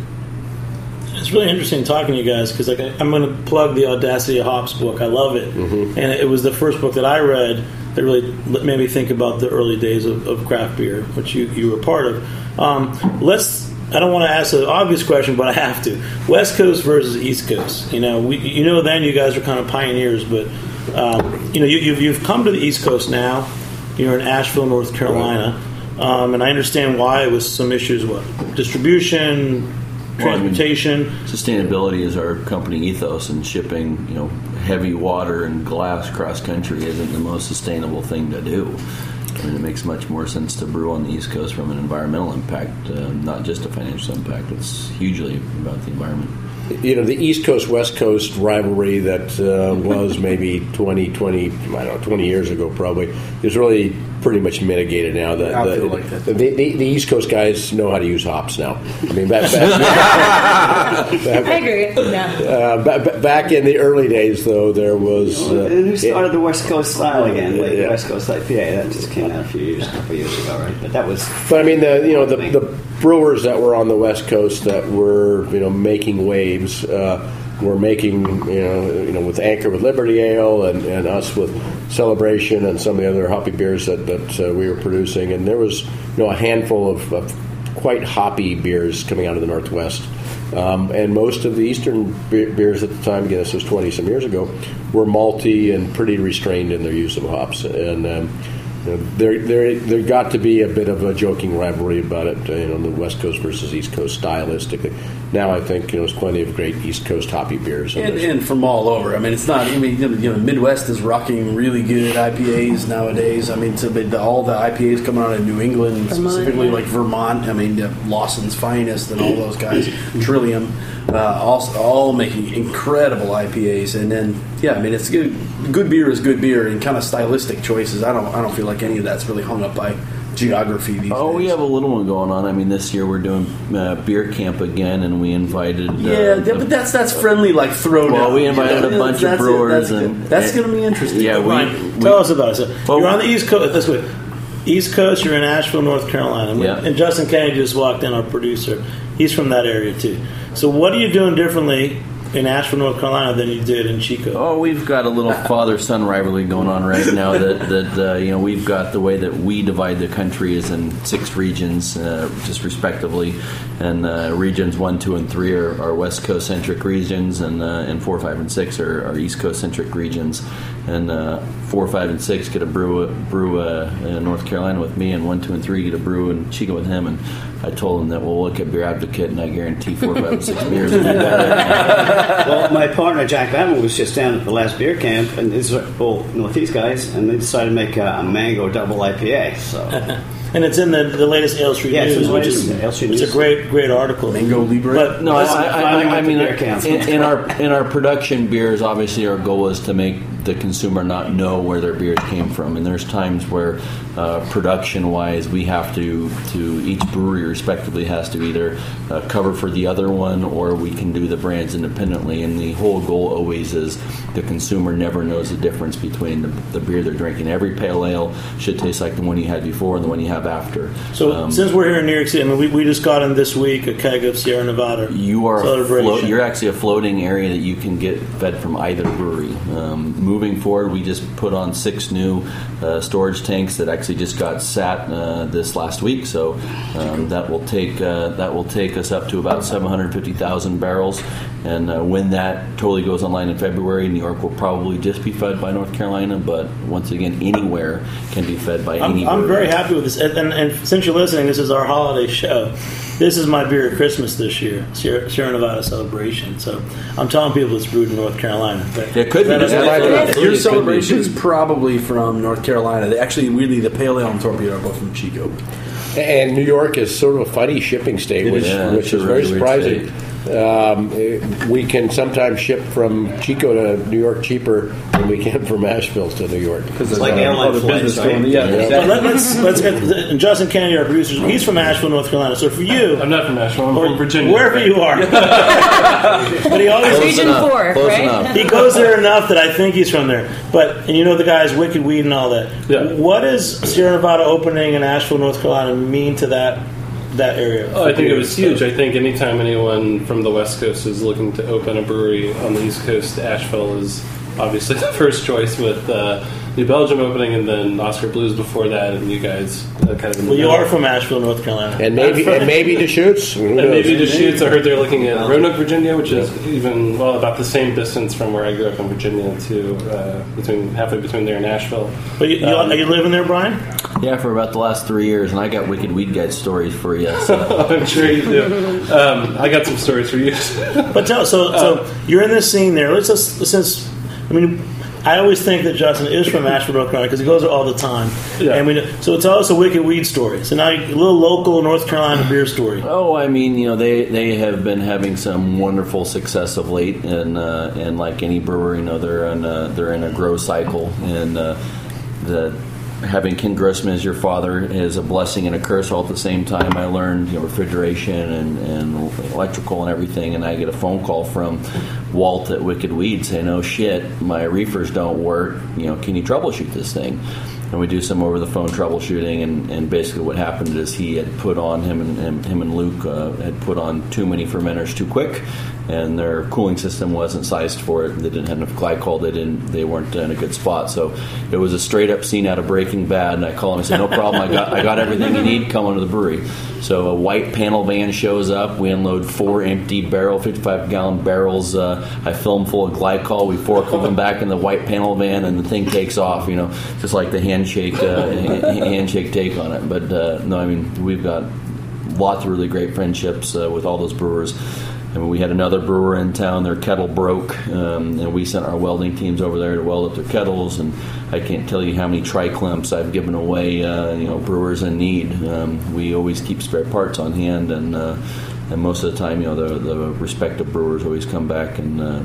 It's really interesting talking to you guys because like I'm going to plug the Audacity of Hops book. I love it, and it was the first book that I read that really made me think about the early days of, of craft beer, which you, you were part of. Um, let's. I don't want to ask an obvious question, but I have to. West Coast versus East Coast. You know, we, you know, then you guys were kind of pioneers, but um, you know, you, you've you've come to the East Coast now. You're in Asheville, North Carolina, um, and I understand why it was some issues. What distribution, Well, I mean, transportation. Sustainability is our company ethos, and shipping, you know, heavy water and glass cross country isn't the most sustainable thing to do. I mean, it makes much more sense to brew on the East Coast from an environmental impact, uh, not just a financial impact. It's hugely about the environment. you know the East Coast West Coast rivalry that uh, was maybe 20, 20, I don't know, 20 years ago probably is really pretty much mitigated now. The, I the, like that. The, the, the East Coast guys know how to use hops now. I mean, back, back, I agree. Yeah. uh, ba- ba- back in the early days, though, there was. Uh, and who started the West Coast style again? Like Yeah. West Coast IPA. That just came out a few years, a couple years ago, right? But that was But I mean, the you know the, the brewers that were on the West Coast that were you know making waves uh, were making you know you know with Anchor with Liberty Ale and, and us with Celebration and some of the other hoppy beers that that uh, we were producing, and there was you know a handful of, of quite hoppy beers coming out of the Northwest. Um, and most of the Eastern be- beers at the time, again, this was 20 some years ago, were malty and pretty restrained in their use of hops. And um, you know, there, there, there got to be a bit of a joking rivalry about it, uh, you know, the West Coast versus East Coast stylistically. Now I think you know, there's plenty of great East Coast hoppy beers. And, and from all over. I mean, it's not. I mean, you know, you Midwest is rocking really good IPAs nowadays. I mean, so the, all the IPAs coming out of New England, Vermont, specifically yeah. like Vermont. I mean, Lawson's Finest and all those guys, Trillium, uh, all all making incredible IPAs. And then, yeah, I mean, it's good. Good beer is good beer, and kind of stylistic choices. I don't. I don't feel like any of that's really hung up by geography these Oh, days. we have a little one going on. I mean, this year we're doing uh, beer camp again, and we invited. Uh, Yeah, the- but that's that's friendly like throwdown. Well, we invited you a bunch of That's- brewers That's, and- that's going to be interesting. Yeah, we- Ryan, we- tell us about it. So Well- you're on the East Coast. This way, East Coast. You're in Asheville, North Carolina, and, Yeah. and Justin Kennedy just walked in, our producer. He's from that area too. So what are you doing differently in Asheville, North Carolina, than you did in Chico? Oh, we've got a little father-son rivalry going on right now. That that uh, you know we've got the way that we divide the country is in six regions, uh, just respectively, and uh, regions one, two, and three are, are West Coast centric regions, and uh, and four, five, and six are, are East Coast centric regions, and uh, four, five, and six get a brew brew uh, in North Carolina with me, and one, two, and three get a brew in Chico with him, and I told him that we'll look at Beer Advocate, and I guarantee four, five, beers will be better. well, my partner Jack Batman was just down at the last beer camp, and these are both Northeast guys, and they decided to make a, a mango double IPA. So And it's in the, the latest Ale Street Yeah, it's in News, the which is Ale Street it's a great great article. Mango Libre. But No, I, listen, I, I, I mean, in, in our in our production beers, obviously our goal is to make the consumer not know where their beers came from, and there's times where uh, production wise we have to to each brewery respectively has to either uh, cover for the other one or we can do the brands independently, and the whole goal always is the consumer never knows the difference between the, the beer they're drinking. Every pale ale should taste like the one you had before and the one you have after. So Um, since we're here in New York City, I mean, we, we just got in this week a keg of Sierra Nevada. You are float, you're actually a floating area that you can get fed from either brewery. Um, moving forward, we just put on six new uh, storage tanks that actually just got sat uh, this last week. So um, that will take uh, that will take us up to about 750,000 barrels. And uh, when that totally goes online in February, New York will probably just be fed by North Carolina. But once again, anywhere can be fed by I'm, any. I'm very happy with this. And, and, and since you're listening, this is our holiday show. This is my beer at Christmas this year, Sierra, Sierra Nevada celebration. So I'm telling people it's brewed in North Carolina. But It could be. that is- That's right. Your celebration is probably from North Carolina. They actually, really, the Pale Ale and Torpedo are both from Chico. And New York is sort of a funny shipping state, which, is. which is it's very really weird surprising. Um, eh, we can sometimes ship from Chico to New York cheaper than we can from Asheville to New York. Because it's like airline flights, right? Yeah, Yeah. But let, let's let's get and Justin Kennedy, our producer. He's from Asheville, North Carolina. So for you, I'm not from Asheville. I'm or from Virginia. wherever you are, but he always Close Region enough. four, Close right? enough. he goes there enough that I think he's from there. But and you know the guy's Wicked Weed and all that. Yeah. What does Sierra Nevada opening in Asheville, North Carolina, mean to that that area? Oh, I think it was huge. I think anytime anyone from the West Coast is looking to open a brewery on the East Coast, Asheville is obviously the first choice with uh, New Belgium opening and then Oskar Blues before that, and you guys uh, kind of in the Well, you are from Asheville, North Carolina. And maybe and maybe Deschutes. Who And knows? maybe Deschutes. I heard they're looking at Roanoke, Virginia, which is even well about the same distance from where I grew up in Virginia to uh, between halfway between there and Asheville. But you, you, Um, are you living there, Brian? Yeah, for about the last three years, and I got Wicked Weed Guide stories for you. So. I'm sure you do. Um, I got some stories for you. But tell so so you're in this scene there. Let's just since I mean. I always think that Justin is from Asheville, North Carolina, because he goes there all the time. Yeah. And we so tell us a wicked weed story. So now a little local North Carolina beer story. Oh, I mean, you know, they, they have been having some wonderful success of late, and uh, and like any brewery, you know, they're in a, they're in a grow cycle, and uh, the having Ken Grossman as your father is a blessing and a curse all at the same time. I learned you know refrigeration and, and electrical and everything, and I get a phone call from Walt at Wicked Weed saying, "Oh shit, my reefers don't work. You know, can you troubleshoot this thing?" and we do some over the phone troubleshooting. And, and basically, what happened is he had put on him and, him and Luke uh, had put on too many fermenters too quick, and their cooling system wasn't sized for it. They didn't have enough glycol. They didn't. They weren't in a good spot. So it was a straight up scene out of Breaking Bad. And I call him and say, "No problem. I got I got everything you need. Come on to the brewery." So a white panel van shows up. We unload four empty barrel, 55 gallon barrels. Uh, I fill them full of glycol. We forklift them back in the white panel van, and the thing takes off. You know, just like the handshake uh, handshake take on it. But uh, no, I mean we've got lots of really great friendships uh, with all those brewers. Mean, we had another brewer in town. Their kettle broke, um, and we sent our welding teams over there to weld up their kettles. And I can't tell you how many tri-clamps I've given away. Uh, you know, brewers in need. Um, we always keep spare parts on hand, and uh, and most of the time, you know, the, the respective brewers always come back and uh,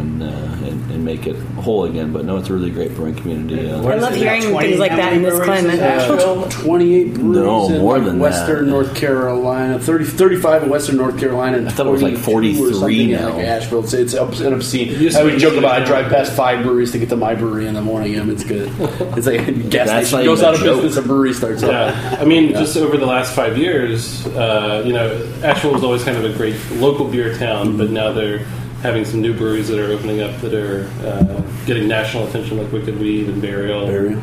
and, uh, and, and make it whole again. But no, it's a really great brewing community. Uh, I love hearing things like that in this climate. Asheville, 28 breweries No, in more like than Western that. North Carolina, 30, 35 in Western North Carolina, and I thought it was like 43 something in, now. Like Asheville, it's, it's obs- an obscene. used I would be joke really about I drive past five breweries to get to my brewery in the morning. and it's good. It's like a gas That's station goes out of joke. business, a brewery starts up. Yeah, I mean, just over the last five years, uh, you know, Asheville was always kind of a great local beer town, but now they're having some new breweries that are opening up that are uh, getting national attention, like Wicked Weed and Burial. Burial,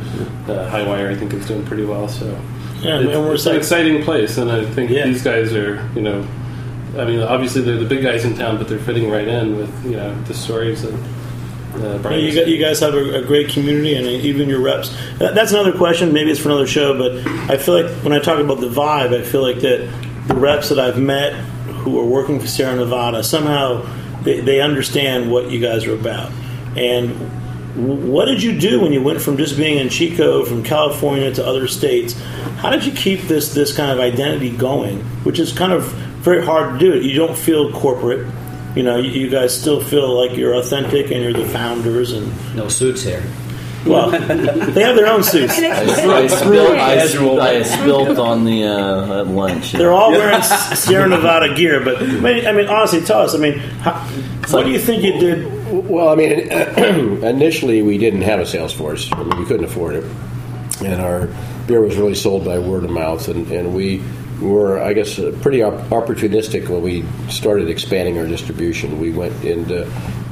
Uh, Highwire, I think, is doing pretty well. So Yeah, it's, and we're it's an exciting place, and I think Yeah. these guys are, you know, I mean, obviously they're the big guys in town, but they're fitting right in with you know the stories that. Uh, Yeah, Brian you, got, you guys have a, a great community, and even your reps. That's another question. Maybe it's for another show, but I feel like when I talk about the vibe, I feel like that the reps that I've met who are working for Sierra Nevada somehow they, they understand what you guys are about. And what did you do when you went from just being in Chico, from California to other states? How did you keep this this kind of identity going, which is kind of very hard to do? You don't feel corporate. You know, you, you guys still feel like you're authentic and you're the founders and No suits here. Well, they have their own suits. I, I, spilled, I, I spilt on the uh, at lunch. They're all wearing Sierra Nevada gear, but I mean, I mean, honestly, tell us. I mean, how, what do you think you did? Well, I mean, initially we didn't have a sales force. I mean, we couldn't afford it, and our beer was really sold by word of mouth. And, and we were, I guess, uh, pretty op- opportunistic when we started expanding our distribution. We went into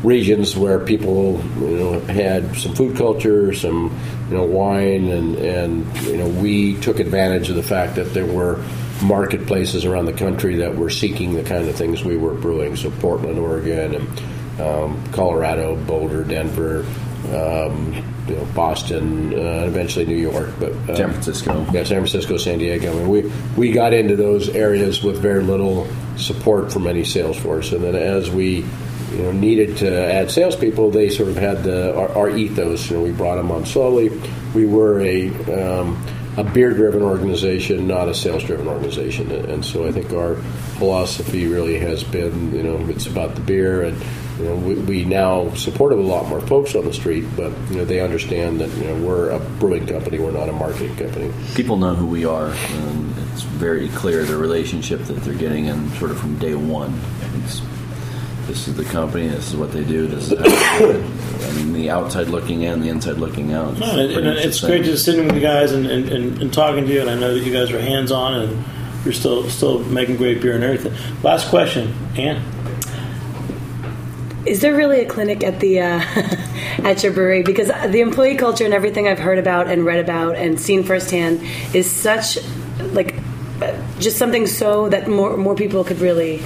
regions where people, you know, had some food culture, some, you know, wine, and and you know, we took advantage of the fact that there were marketplaces around the country that were seeking the kind of things we were brewing. So Portland, Oregon, and um, Colorado, Boulder, Denver, um, you know, Boston, uh, and eventually New York, but um, San Francisco. Yeah, San Francisco, San Diego. I mean, we we got into those areas with very little support from any sales force, and then as we you know needed to add salespeople, they sort of had the our, our ethos. You know, we brought them on slowly. We were a um, a beer-driven organization, not a sales-driven organization, and, and so I think our philosophy really has been, you know, it's about the beer, and you know, we, we now support a lot more folks on the street, but you know, they understand that you know we're a brewing company, we're not a marketing company. People know who we are, and it's very clear the relationship that they're getting in sort of from day one. It's, this is the company. This is what they do. This is how they do it. I mean, the outside looking in, the inside looking out. It's, No, and, pretty and much it's great just sitting with you guys and, and, and, and talking to you. And I know that you guys are hands on and you're still still making great beer and everything. Last question, Ann. Is there really a clinic at the uh, at your brewery? Because the employee culture and everything I've heard about and read about and seen firsthand is such like just something so that more more people could really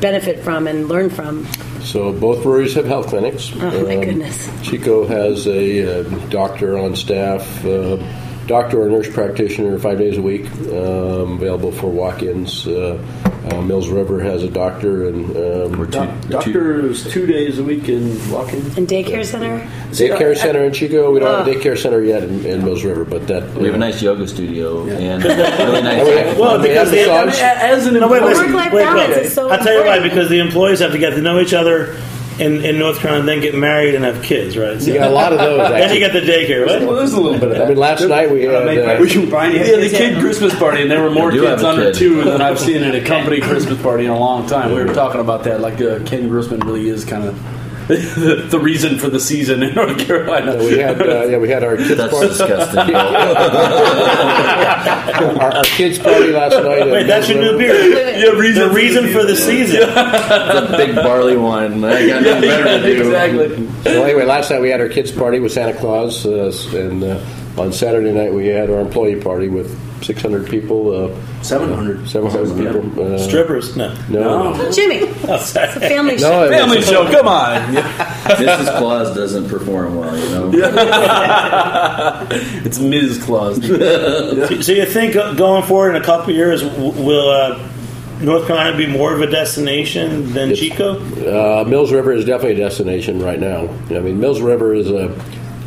benefit from and learn from. So both breweries have health clinics. Um, Oh, my goodness. Chico has a uh, doctor on staff, uh, doctor or nurse practitioner five days a week, um, available for walk-ins. Uh, uh, Mills River has a doctor and um, Doc- doctors two two days a week in walk-in. And daycare center. daycare center in Chico. We don't have a Oh. daycare center yet in, in Mills River, but that We have a nice yoga studio and really nice. we- Well, we because have massage. As an no, wait, wait, Work-life wait, balance wait. is so I'll tell you why. Because the employees have to get to know each other in, in North Carolina, then get married and have kids, right? So You got a lot of those. then you Actually. get the daycare. well, Right? there's a little bit of that. I mean, last night we had. Uh, We should Brian, Yeah, the kid Christmas party, and there were more kids under kid. two than I've seen at a company Christmas party in a long time. We were talking about that. Like uh, Ken Grossman really is kind of the, the reason for the season in North Carolina. we had uh, yeah we had our kids That's party. disgusting. Our, our kids party last night. Wait, that's your new beer. Yeah, reason the reason for the season. It's a big barley wine. I got nothing better to do. exactly. So anyway, last night we had our kids' party with Santa Claus, uh, and uh, on Saturday night we had our employee party with 600 people, uh, Seven hundred. 700 people. Uh, Strippers? No. No, Jimmy, it's a family no, show. it was- Family show. Come on. Mrs. Claus doesn't perform well, you know. It's Ms. Claus. So you think uh, going forward in a couple of years, will uh, North Carolina be more of a destination than It's- Chico? Uh, Mills River is definitely a destination right now. I mean, Mills River is a.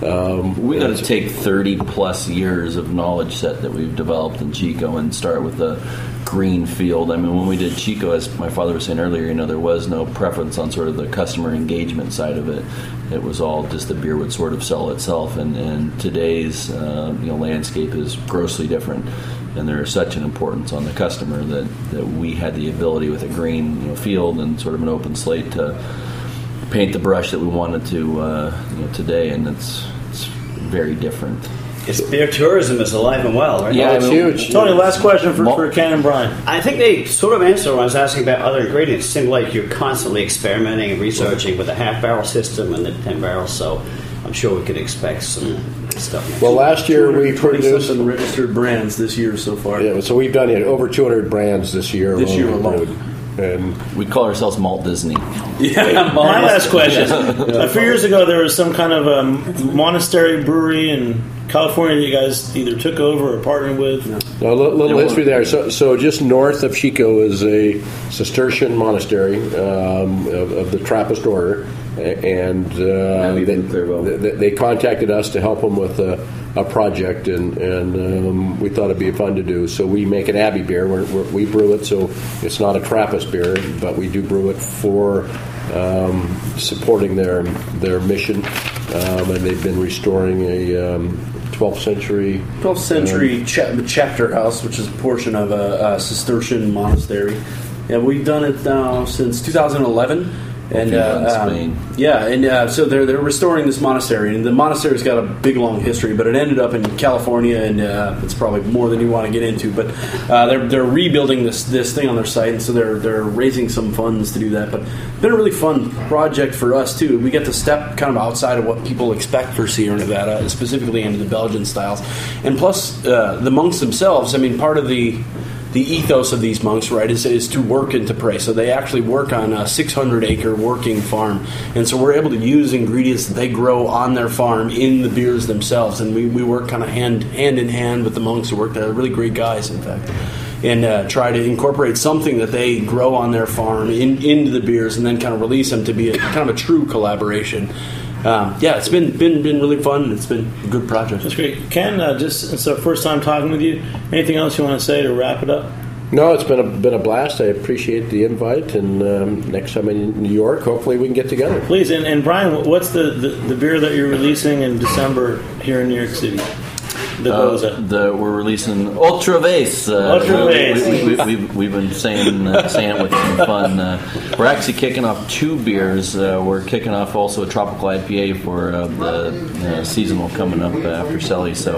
Um, We got to take 30 plus years of knowledge set that we've developed in Chico and start with the green field. I mean, when we did Chico, as my father was saying earlier, you know, there was no preference on sort of the customer engagement side of it. It was all just the beer would sort of sell itself. And, and today's uh, you know landscape is grossly different. And there is such an importance on the customer that, that we had the ability with a green you know, field and sort of an open slate to paint the brush that we wanted to uh, you know, today, and it's it's very different. It's beer tourism is alive and well, right? Yeah, it's I mean, huge. Tony, last question for, Mo- for Ken and Brian. I think they sort of answered when I was asking about other ingredients. It seemed like you're constantly experimenting and researching with the half barrel system and the 10 barrels, so I'm sure we could expect some stuff next well, last year we produced. something registered brands this year so far. Yeah, so we've done it over 200 brands this year. This year we've alone. Brewed. And We call ourselves Malt Disney. Yeah, My last question. A few years ago, there was some kind of um, monastery brewery in California that you guys either took over or partnered with. a little, little history there. So, so just north of Chico is a Cistercian monastery um, of, of the Trappist order, and uh, they, moved there, well. they, they contacted us to help them with a, a project, and, and um, we thought it'd be fun to do. So we make an Abbey beer. We're, we're, we brew it, so it's not a Trappist beer, but we do brew it for um, supporting their their mission, um, and they've been restoring a um, 12th century 12th century cha- chapter house, which is a portion of a, a Cistercian monastery. Yeah, we've done it now since 2011. And Yeah, uh, um, Spain. yeah, and uh, so they're they're restoring this monastery, and the monastery's got a big long history, but it ended up in California, and uh, it's probably more than you want to get into. But uh, they're they're rebuilding this this thing on their site, and so they're they're raising some funds to do that. But it's been a really fun project for us too. We get to step kind of outside of what people expect for Sierra Nevada, specifically into the Belgian styles, and plus uh, the monks themselves. I mean, part of the the ethos of these monks, right, is, is to work and to pray. So they actually work on a 600 acre working farm. And so we're able to use ingredients that they grow on their farm in the beers themselves. And we, we work kind of hand, hand in hand with the monks who work there. Really great guys, in fact. And uh, try to incorporate something that they grow on their farm in, into the beers and then kind of release them to be a, kind of a true collaboration. Um, yeah, it's been, been been really fun. It's been a good project. That's great. Ken, uh, just it's our first time talking with you. Anything else you want to say to wrap it up? No, it's been a been a blast. I appreciate the invite, and um, next time in New York, hopefully we can get together. Please, and, and Brian, what's the, the, the beer that you're releasing in December here in New York City? The Uh, the, we're releasing Otra Vez. Uh, Otra we- Vez. We, we, we, we've, we've been saying uh, saying it with some fun. Uh, we're actually kicking off two beers. Uh, we're kicking off also a tropical IPA for uh, the uh, seasonal coming up after Selly. So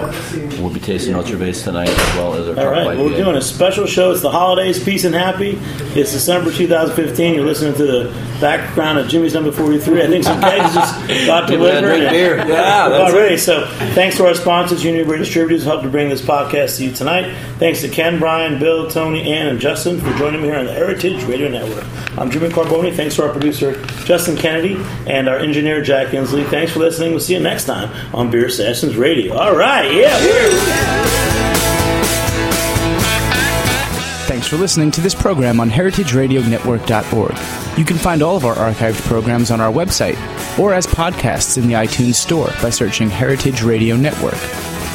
we'll be tasting Otra Vez tonight as well as our All tropical right, IPA. we're doing a special show. It's the holidays, peace and happy. It's December 2015. You're listening to the background of Jimmy's number 43. I think some kegs just got People gotta delivered. drink beer. Yeah, We're that's about ready. So thanks to our sponsors, Union Beer Distributors, helped to bring this podcast to you tonight. Thanks to Ken, Brian, Bill, Tony, Ann, and Justin for joining me here on the Heritage Radio Network. I'm Jimmy Carbone. Thanks to our producer, Justin Kennedy, and our engineer, Jack Inslee. Thanks for listening. We'll see you next time on Beer Sessions Radio. All right, yeah. Thanks for listening to this program on heritageradionetwork.org. You can find all of our archived programs on our website or as podcasts in the iTunes Store by searching Heritage Radio Network.